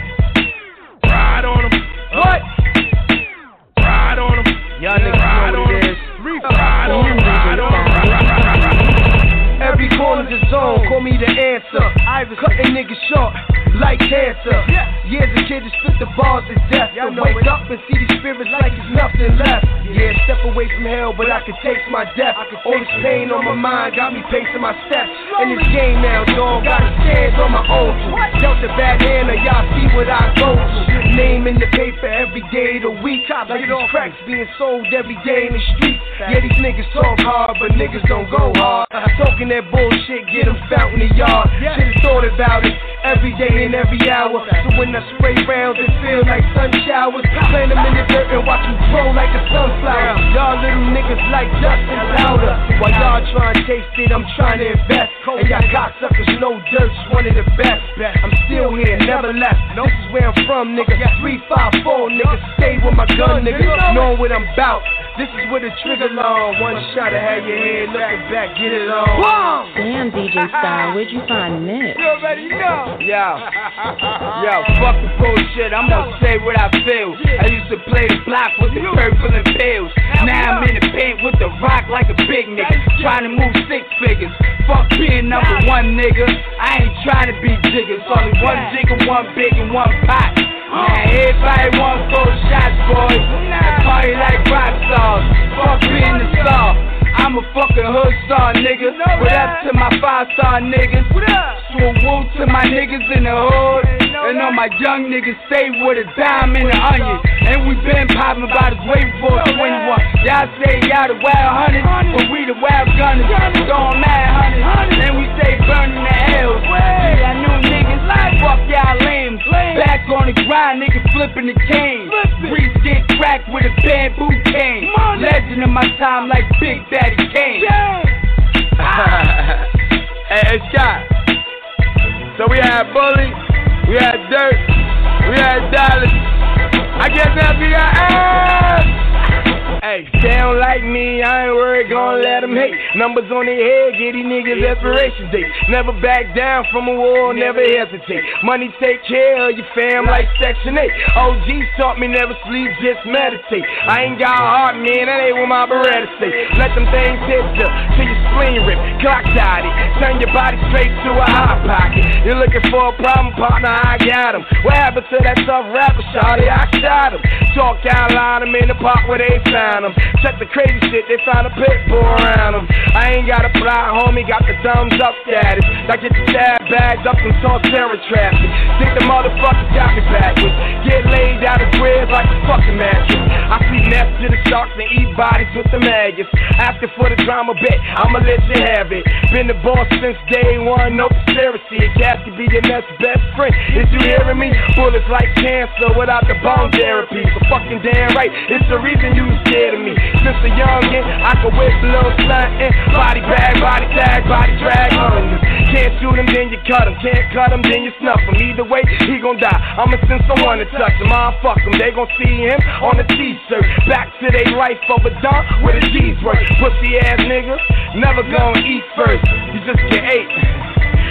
On them. What? Ride on them. Y'all niggas ride know on what it them. is. Ride on them. Ride on them. Every corner's a zone, call me the answer. I was cutting niggas short like cancer. Yeah. Years a kid to spit the bars to death. To wake up and see these spirits like it's nothing left. Yeah, step away from hell, but I can taste my death. All this pain on my mind got me pacing my steps. In this game now, dog, gotta stand on my own. Dealt a bad hand, now y'all see what I go. Name in the paper every day of the week. Like these cracks being sold every day in the street. Yeah, these niggas talk hard, but niggas don't go hard. Uh, talking that bullshit, get them found in the yard. Should've thought about it every day and every hour. So when I spray rounds, it feel like sun showers. Plant them in the dirt and watch them grow like a sunflower. Y'all little niggas like Justin Louder. While y'all trying to taste it, I'm trying to invest. And y'all cocksuckers know dirt's one of the best. I'm still here, never left. This is where I'm from, nigga. 354, nigga. Stay with my gun, nigga. Knowing what I'm about. This is where the trigger long. One shot to have your head looking back, get it on. Damn, DJ Sky, [laughs] where'd you find this? You already know. Yo, yo, fuck the bullshit. I'm gonna say what I feel. I used to play the block with the purple and pills. Now I'm in the paint with the rock like a big nigga. Trying to move six figures. Fuck being number one, nigga. I ain't trying trying to be jiggers. Only one jigger, one big, and one pot. Now everybody want four shots, boys. And party like rock stars. Fuck being the star. I'm a fucking hood star, nigga. What up to my five star niggas? What up? woo to my niggas in the hood. And all my young niggas stay with a dime in the onion. And we been popping about it way before 21. Y'all say y'all the wild hunters, but we the wild gunners. Going mad hunters. And we stay burning the L's. Yeah, I knew niggas like fuck y'all Back on the grind, nigga flipping the cane. Breeze get cracked with a bamboo cane. Legend of my time like Big Daddy Kane. [laughs] hey, hey, Scott. So we had Bully, we had Dirt, we had Dallas. I guess now we got ass. Hey, they don't like me, I ain't worried, gon' let them hate. Numbers on their head, get these niggas expiration date. Never back down from a war, never hesitate. Money take care of your fam like Section 8. OGs taught me never sleep, just meditate. I ain't got a heart, man, that ain't what my Beretta say. Let them things hit you till your spleen rip, clock died it. Turn your body straight to a hot pocket. You're looking for a problem, partner, I got him. What happened to that tough rapper, shawty? I shot him. Talk out loud, I'm in the park where they found him. Check the crazy shit, they found a pit bull around him. I ain't got a fly, homie, got the thumbs up status. I get the tab bags up from Salt Terror traffic. Think the motherfuckers got me backwards. Get laid out of crib like a fucking mattress. I see nests to the sharks and eat bodies with the maggots. Asking for the drama bet, I'ma let you have it. Been the boss since day one, no conspiracy. A cat could be your next best friend. Is you hearing me? Bullets like cancer without the bone therapy. So fucking damn right, it's the reason you scared of me. Since a youngin', I could whip a little stuntin'. Body bag, body tag, body drag on you. Can't shoot him, then you cut him. Can't cut him, then you snuff him. Either way, he gon' die. I'ma send someone to touch him. I'll fuck him. They gon' see him on a t-shirt. Back to their life over done with a G's. Pussy ass nigga, never gon' eat first. You just get ate.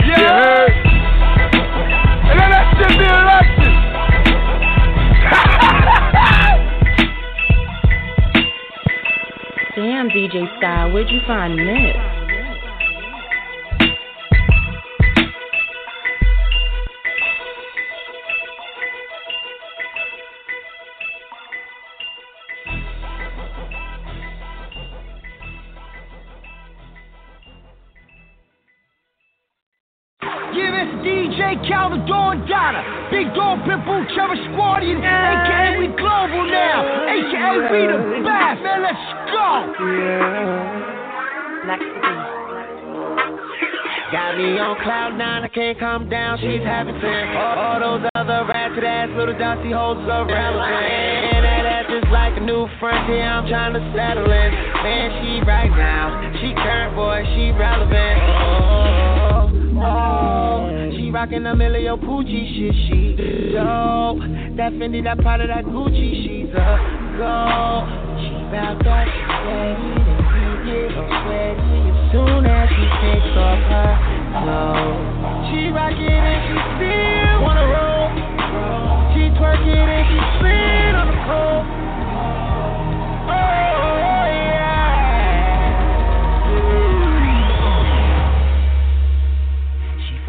Yeah. You heard? And then that shit be elected. [laughs] Damn, DJ Sky, where'd you find this? This DJ Calvador Donna, Big Dog Pitbull Cherish Squadian, aka we global now, aka we the best, man, let's go! Yeah. Got me on cloud nine, I can't come down, she's having fun. All, all those other ratchet ass little dusty hoes are relevant. And that ass is like a new frontier, I'm trying to settle in. Man, she right now, she current boy, she relevant. Oh, oh, she rockin' a Emilio Pucci shit, she dope. That Fendi, that Prada, that Gucci, she's a go. She bout that steady, then she get sweaty as soon as she takes off her clothes. She rockin' and she still wanna roll. She twerking and she spin on the pole.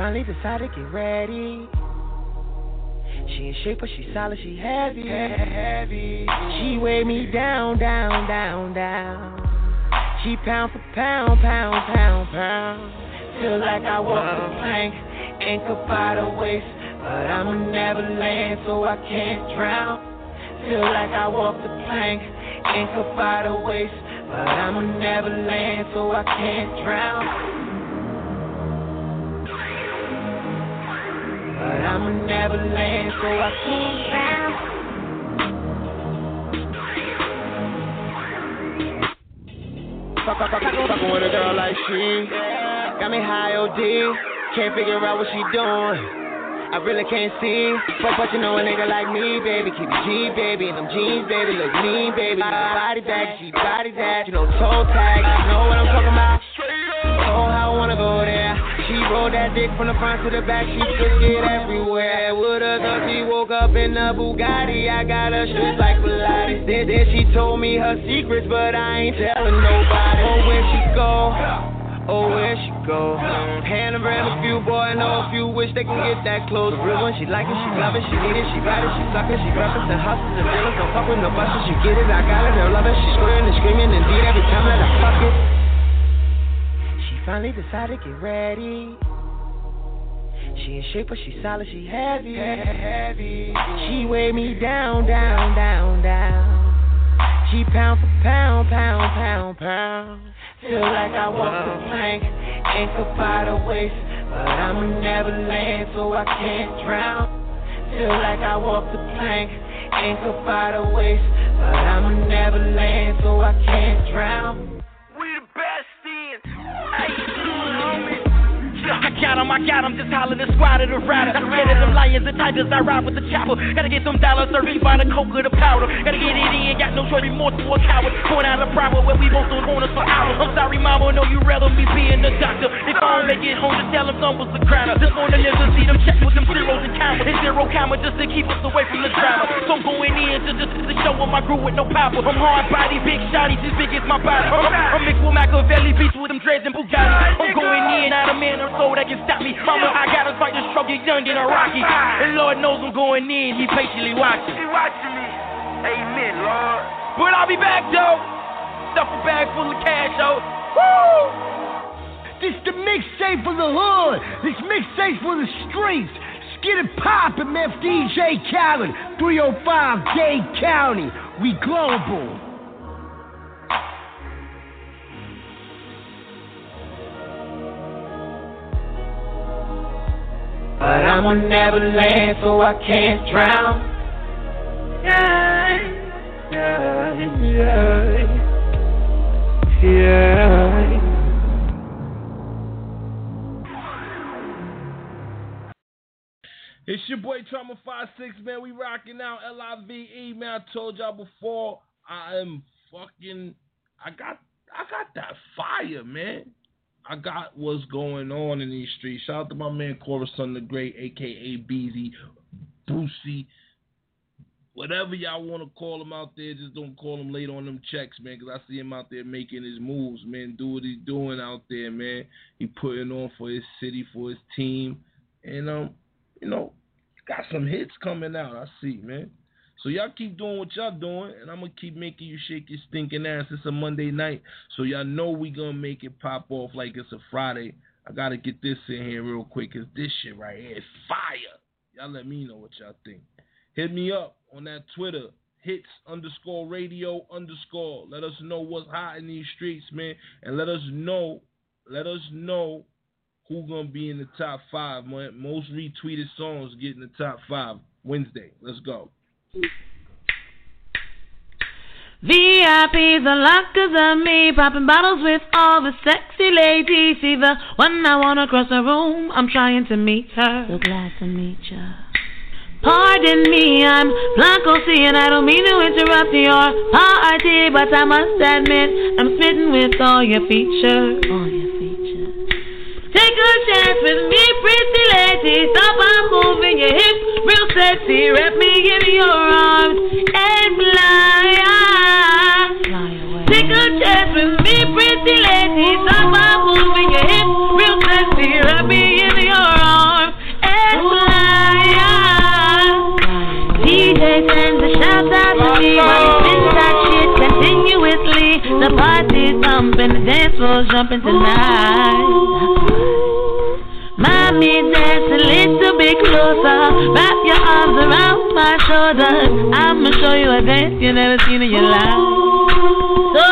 Finally decided to get ready. She in shape, but she solid, she heavy, heavy. She weigh me down, down, down, down. She pound for pound, pound, pound, pound. Feel like I walk the plank, ankle by the waist, but I'm a Neverland, so I can't drown. Feel like I walk the plank, ankle by the waist, but I'm a Neverland, so I can't drown. But I'm a Neverland, so I can't drown. Fuck, fuck, fuck, fucking with a girl like she got me high OD. Can't figure out what she doing. I really can't see. But, but you know a nigga like me, baby. Keep it G, baby. And them jeans, baby. Look mean, baby. Body bag, she body that. You know, toe tag. You know what I'm talking about? Oh, how I wanna go She that dick from the front to the back. She took it everywhere. Would've thought she woke up in a Bugatti. I got her shit like Pilates. Then, then she told me her secrets, but I ain't telling nobody. Oh, where she go? Oh, where she go. Hand around a few, boy, I know a few wish they can get that close. The real one, she like it, she love it, she need it, she got it, she suck it, she reference and hustles and dealers. Don't fuck with no busters, you get it, I got it, her love it, she screaming and screaming and beat every time that I fuck it. Finally decided to get ready. She in shape, but she solid, she heavy. heavy. She weigh me down, down, down, down. She pound for pound, pound, pound, pound. Feel like I walk the plank, ankle by the waist, but I'm a Neverland, so I can't drown. Feel like I walk the plank, ankle by the waist, but I'm a Neverland, so I can't drown. We the best. How you homie? I got 'em, I got 'em, just holler the squad of the riders. I scared of them lions and tigers, I ride with the chopper. Gotta get some dollars, serving by the coke or the powder. Gotta get it in, got no choice, more to a coward. Point out a problem where we both on corners for hours. I'm sorry, mama, know you rather me being the doctor. If I don't make it home, just tell them some was the crowd. Just on the niggas, see them check with them zeros and commas. It's zero comma just to keep us away from the drama. So I'm going in to just to show them I grew with no power. I'm hard body, big shotty, as big as my body. I'm, I'm mixed with Machiavelli, beats with them dreads and Bugatti. I'm going in, not a man soul that can stop me. Mama, I gotta fight the struggle, young and a rocky. Ah. And Lord knows I'm going in, he patiently watching. He watching me. Amen, Lord. But I'll be back, though. Stuff a bag full of cash, though. Woo! This the mixtape for the hood. This mixtape for the streets. Skid it poppin', man. DJ Khaled, 305 Dade County. We global. But I'm a Neverland, so I can't drown. Yeah, yeah, yeah, yeah. It's your boy Trauma Five Six, man. We rocking out L I V E, man. I told y'all before, I am fucking. I got, I got that fire, man. I got what's going on in these streets. Shout out to my man Coruscant the Great, aka Beezy, Brucey, whatever y'all want to call him out there. Just don't call him late on them checks, man, because I see him out there making his moves, man. Do what he's doing out there, man. He putting on for his city, for his team, and um, you know, got some hits coming out. I see, man. So y'all keep doing what y'all doing, and I'm gonna keep making you shake your stinking ass. It's a Monday night, so y'all know we gonna make it pop off like it's a Friday. I gotta get this in here real quick, cause this shit right here is fire. Y'all let me know what y'all think. Hit me up on that Twitter, hits underscore radio underscore. Let us know what's hot in these streets, man, and let us know, let us know who gonna be in the top five, man. Most retweeted songs get in the top five Wednesday. Let's go. VIPs are lockers of me, popping bottles with all the sexy ladies. See the one I want across the room, I'm trying to meet her. So glad to meet ya. Pardon me, I'm Blanco C, and I don't mean to interrupt your party, but I must admit I'm smitten with all your features. All your features. A chance with me, pretty lady. Stop on moving your hips, real sexy. Wrap me in your arms and fly. Take a chance with me, pretty lady. Stop on moving your hips, real sexy. Wrap me in your arms and fly. DJ sends a shout out to me The party's thumping, the dance floor's jumping tonight. Mommy, dance a little bit closer. Wrap your arms around my shoulders. I'ma show you a dance you never seen in your life. So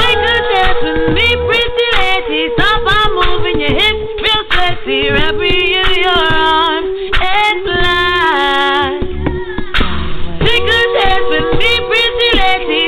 take a chance with me, pretty lady. Stop on moving your hips, real sexy. Wrap me in your arms and fly. Take a chance with me, pretty lady.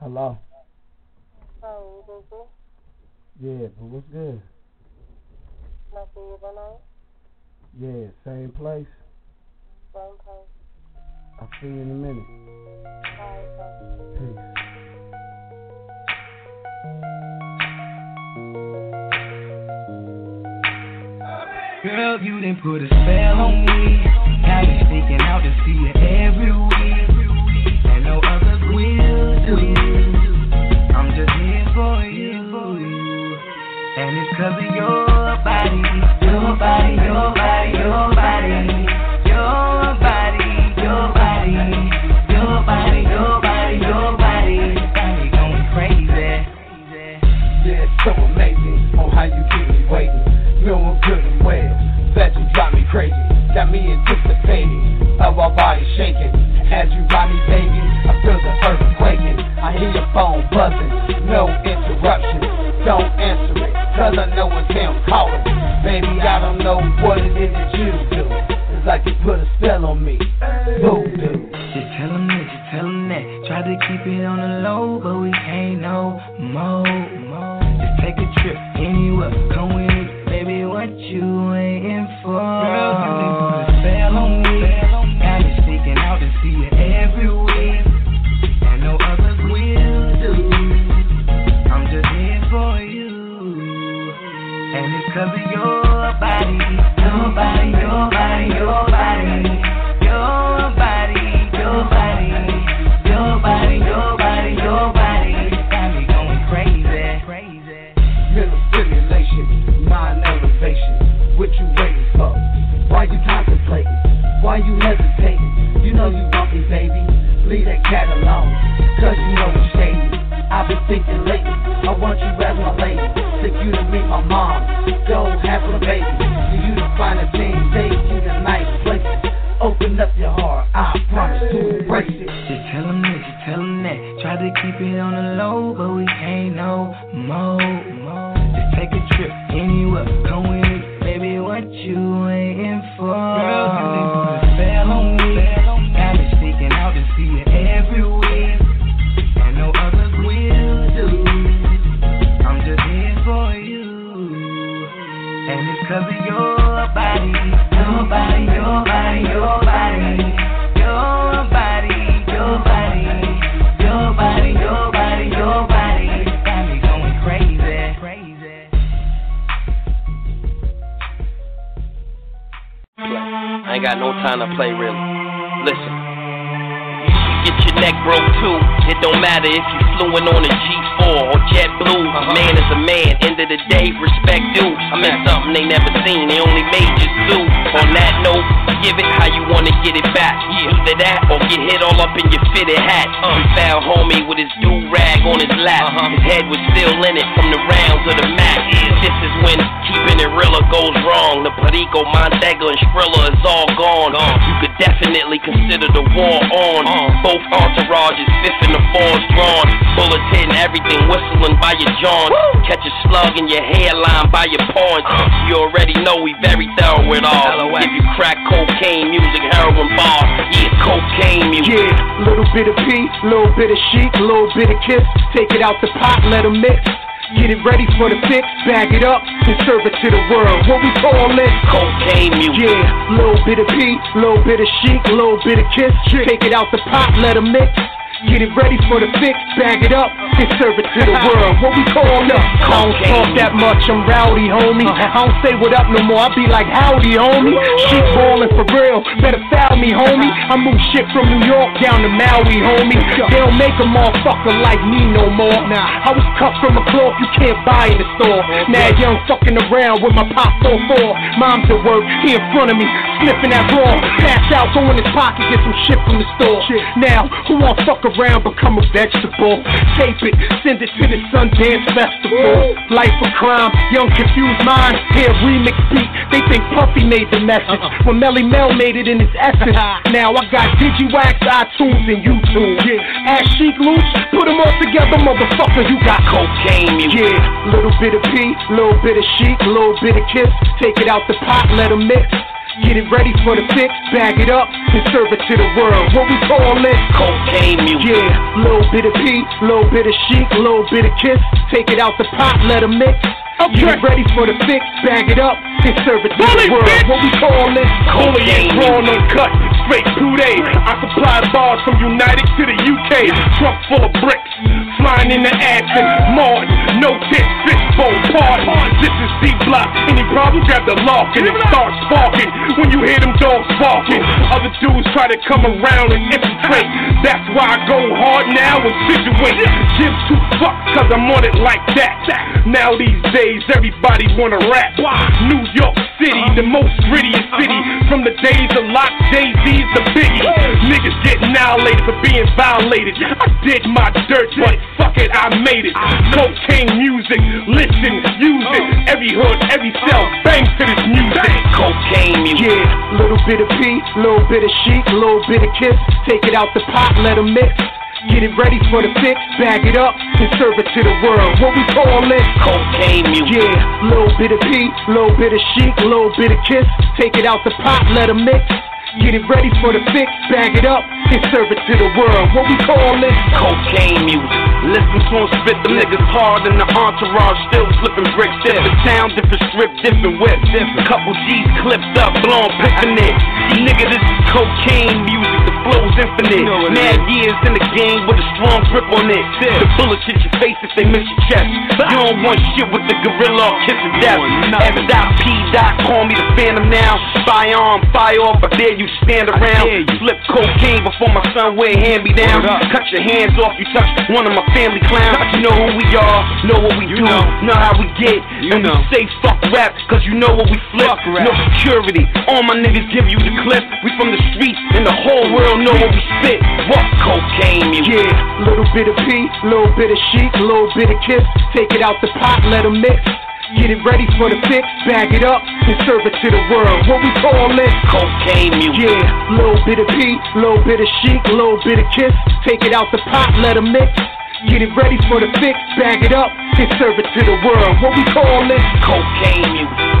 Hello. Hey, Boosie. Yeah, but what's good? Can I you tonight? Yeah, same place. Same place. I'll see you in a minute. Alright, Peace. Girl, you done put a spell on me. Got me sneaking out to see you every week. And no others will do. I'm just here for you. And it's cause of your body. Your body, your body, your body. How you keep me waiting. Know I'm good and well that you drive me crazy. Got me anticipating of our bodies shaking. As you ride me, baby, I feel the earth quaking. I hear your phone buzzing, no interruption. Don't answer it, cause I know it's him calling. Baby, I don't know what it is that you do. It's like you put a spell on me. Voodoo. Just tell him that, just tell him that. Try to keep it on the low, but we can't no more trip anywhere. Come alone, cause you know it's shady. I've been thinking lately, I want you as my lady. Take you to meet my mom, go have a baby. For you to find a thing, take you to nice places. Open up your heart, I promise to embrace it. Just tell him that, just tell him that. Try to keep it on the low, but we can't no more. more. Just take a trip anywhere, come with me, baby. What you waiting for? Girl, time to play really. Listen. You get your neck broke too. It don't matter if you're fluent on a G4 or A man is a man. End of the day, respect due. I meant something they never seen. They only made just do. On that note, give it how you wanna get it back. Either that or get hit all up in your fitted hat. Uh. We found homie with his do rag on his lap. Uh-huh. His head was still in it from the rounds of the mat. This is when keeping it realer goes wrong. The Perico, Montega, and Skrilla is all gone. You could definitely consider the war on. Uh. Both entourages, fifth and the fours drawn. Bullets hitting everything, whistling by your jaws. Catch a slug in your hairline by your pawns. Uh. You already know we very thorough with all. Give you crack cocaine music, heroin bar. Yeah, cocaine music. Yeah, little bit of P, little bit of Sheek, little bit of kiss. Take it out the pot, let let 'em mix. Get it ready for the fix, bag it up, and serve it to the world. What we call it? Cocaine music. Yeah, little bit of P, little bit of Sheek, little bit of kiss. Take it out the pot, let let 'em mix. Get it ready for the fix, bag it up, and serve it to the world. What we call it? I don't talk that much, I'm rowdy, homie. I don't say what up no more, I be like howdy, homie. Shit ballin' for real, better foul me, homie. I move shit from New York down to Maui, homie. They don't make a motherfucker like me no more. Nah, I was cut from a cloth you can't buy in the store. Mad young fucking around with my pop 4-4. Mom's at work, he in front of me, sniffing that raw. Pass out, go in his pocket, get some shit from the store. Now, who want fuck around, become a vegetable? Tape it, send it to the Sundance Festival. Life of crime, young confused mind, hear remix beat. They think Puffy made the message. Uh-huh. When Melle Mel made it in his essence. [laughs] Now I got DigiWax, iTunes, and YouTube. Yeah. Ash Sheek Louch, put them all together, motherfucker. You got cocaine music. Yeah, little bit of P, little bit of Sheek, little bit of Kiss. Take it out the pot, let them mix. Get it ready for the fix, bag it up, and serve it to the world. What we call it? Cocaine music. Yeah, little bit of P, little bit of Sheek, little bit of Kiss. Take it out the pot, let them mix. Get it ready for the fix, bag it up, and serve it to the world. What we call it? Fully ain't raw, uncut, straight two days. I supply bars from United to the UK. Truck full of bricks, flying in the Aston Martin. No tip, fistful, pardon. This is D block. Any problem, grab the lock and it starts sparking. When you hear them dogs barking, other dudes try to come around and infiltrate. That's why I go hard now and situate. Give two fucks, cause I'm on it like that. Now these days, everybody wanna rap. New York City, the most grittiest city. From the days of Lock, Jay-Z's the biggie. Niggas get annihilated for being violated. I did my dirt, but fuck it, I made it. Cocaine music, listen, use it. Every hood, every cell, bang to this music. Cocaine music. Yeah, little bit of P, little bit of Sheek, little bit of Kiss. Take it out the pot, let them mix. Get it ready for the fix, bag it up, and serve it to the world. What we call it? Cocaine music. Yeah, little bit of P, little bit of Sheek, little bit of Kiss. Take it out the pot, let them mix. Get it ready for the fix, bag it up, and serve it to the world. What we call it? Cocaine music. Listen to him spit, them niggas hard in the entourage, still flipping bricks. Different town, different strip, different whip. Different. Couple G's clipped up, blowing, pippin' it. Nigga, this is cocaine music, the flow's infinite. Mad years in the game with a strong grip on it. The bullets hit your face if they miss your chest. You don't want shit with the gorilla or kiss of death. F.P. Dot, call me the phantom now. Firearm, fire off, I dare you stand around. You. Flip cocaine before my son wear hand me down. Cut your hands off, you touch one of my family clowns. You know who we are, know what we do, know how we get. And we say fuck rap, cause you know what we flip. No security, all my niggas give you the clip. We from the streets, and the whole world know what we spit. What cocaine music? Yeah, little bit of P, little bit of Sheek, little bit of Kiss. Take it out the pot, let them mix. Get it ready for the fix, bag it up, and serve it to the world. What we call it? Cocaine music. Yeah, little bit of P, little bit of Sheek, little bit of Kiss. Take it out the pot, let them mix. Get it ready for the fix, bag it up, and serve it to the world. What we call it? Cocaine music.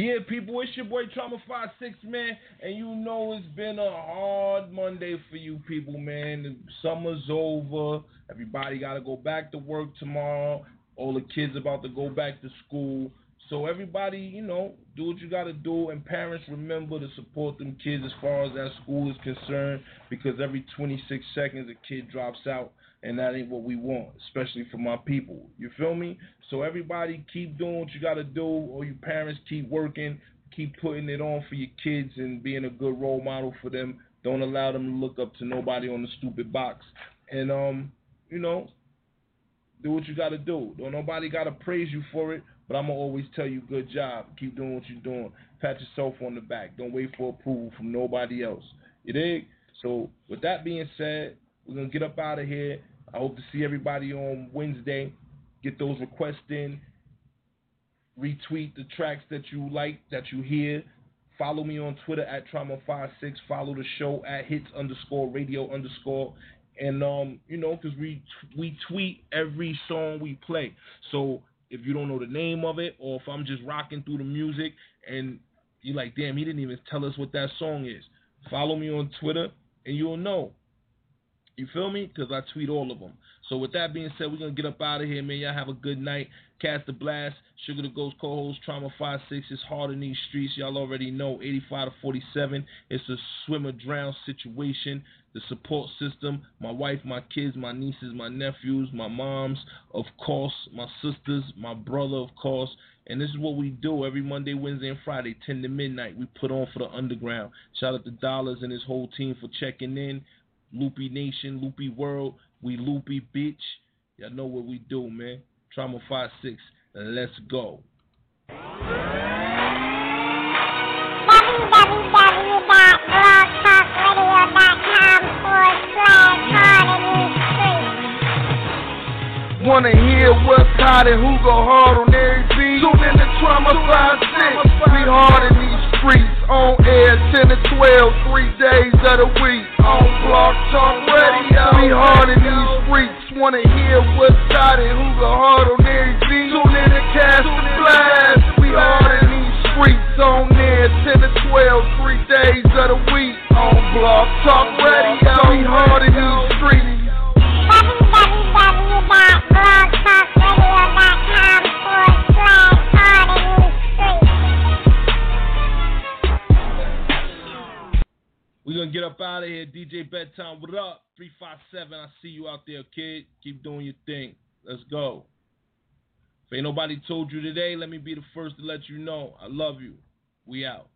Yeah, people, it's your boy Trauma Five Six man, and you know it's been a hard Monday for you people, man. Summer's over. Everybody got to go back to work tomorrow. All the kids about to go back to school. So everybody, you know, do what you got to do, and parents remember to support them kids as far as that school is concerned, because every 26 seconds a kid drops out and that ain't what we want, especially for my people. You feel me? So everybody keep doing what you gotta do, or your parents keep working, keep putting it on for your kids and being a good role model for them. Don't allow them to look up to nobody on the stupid box. And um, you know, do what you gotta do. Don't nobody gotta praise you for it, but I'm gonna always tell you good job. Keep doing what you're doing. Pat yourself on the back. Don't wait for approval from nobody else. You dig? So with that being said, we're gonna get up out of here. I hope to see everybody on Wednesday. Get those requests in. Retweet the tracks that you like, that you hear. Follow me on Twitter at Trauma56. Follow the show at hits underscore radio underscore. And um, you know, because we we tweet every song we play. So if you don't know the name of it, or if I'm just rocking through the music and you're like, damn, he didn't even tell us what that song is. Follow me on Twitter and you'll know. You feel me? Because I tweet all of them. So with that being said, we're gonna get up out of here, man. Y'all have a good night. Cast the blast. Sugar the Ghost co-host. Trauma Five Six. It's hard in these streets. Y'all already know. 85 to 47. It's a swim or drown situation. The support system. My wife, my kids, my nieces, my nephews, my moms, of course, my sisters, my brother, of course. And this is what we do every Monday, Wednesday, and Friday, 10 to midnight. We put on for the underground. Shout out to Dollars and his whole team for checking in. Loopy Nation, Loopy World. We loopy bitch. Y'all know what we do, man. Trauma 5-6. Let's go. Wanna hear what's hot and who go hard on every beat? Tune in to Trauma 5-6. We hard in these streets. On air 10 to 12, three days of the week. On Blog Talk Radio. We hard in these streets. Wanna hear what's hot and who go hard on every beat? Tune in to Cast the Blast. We hard in these streets. On air 10 to 12, three days of the week. On Blog Talk Radio. We hard in these streets. We're gonna get up out of here. DJ Bedtime, what up? 357. I see you out there, kid. Keep doing your thing. Let's go. If ain't nobody told you today, let me be the first to let you know. I love you. We out.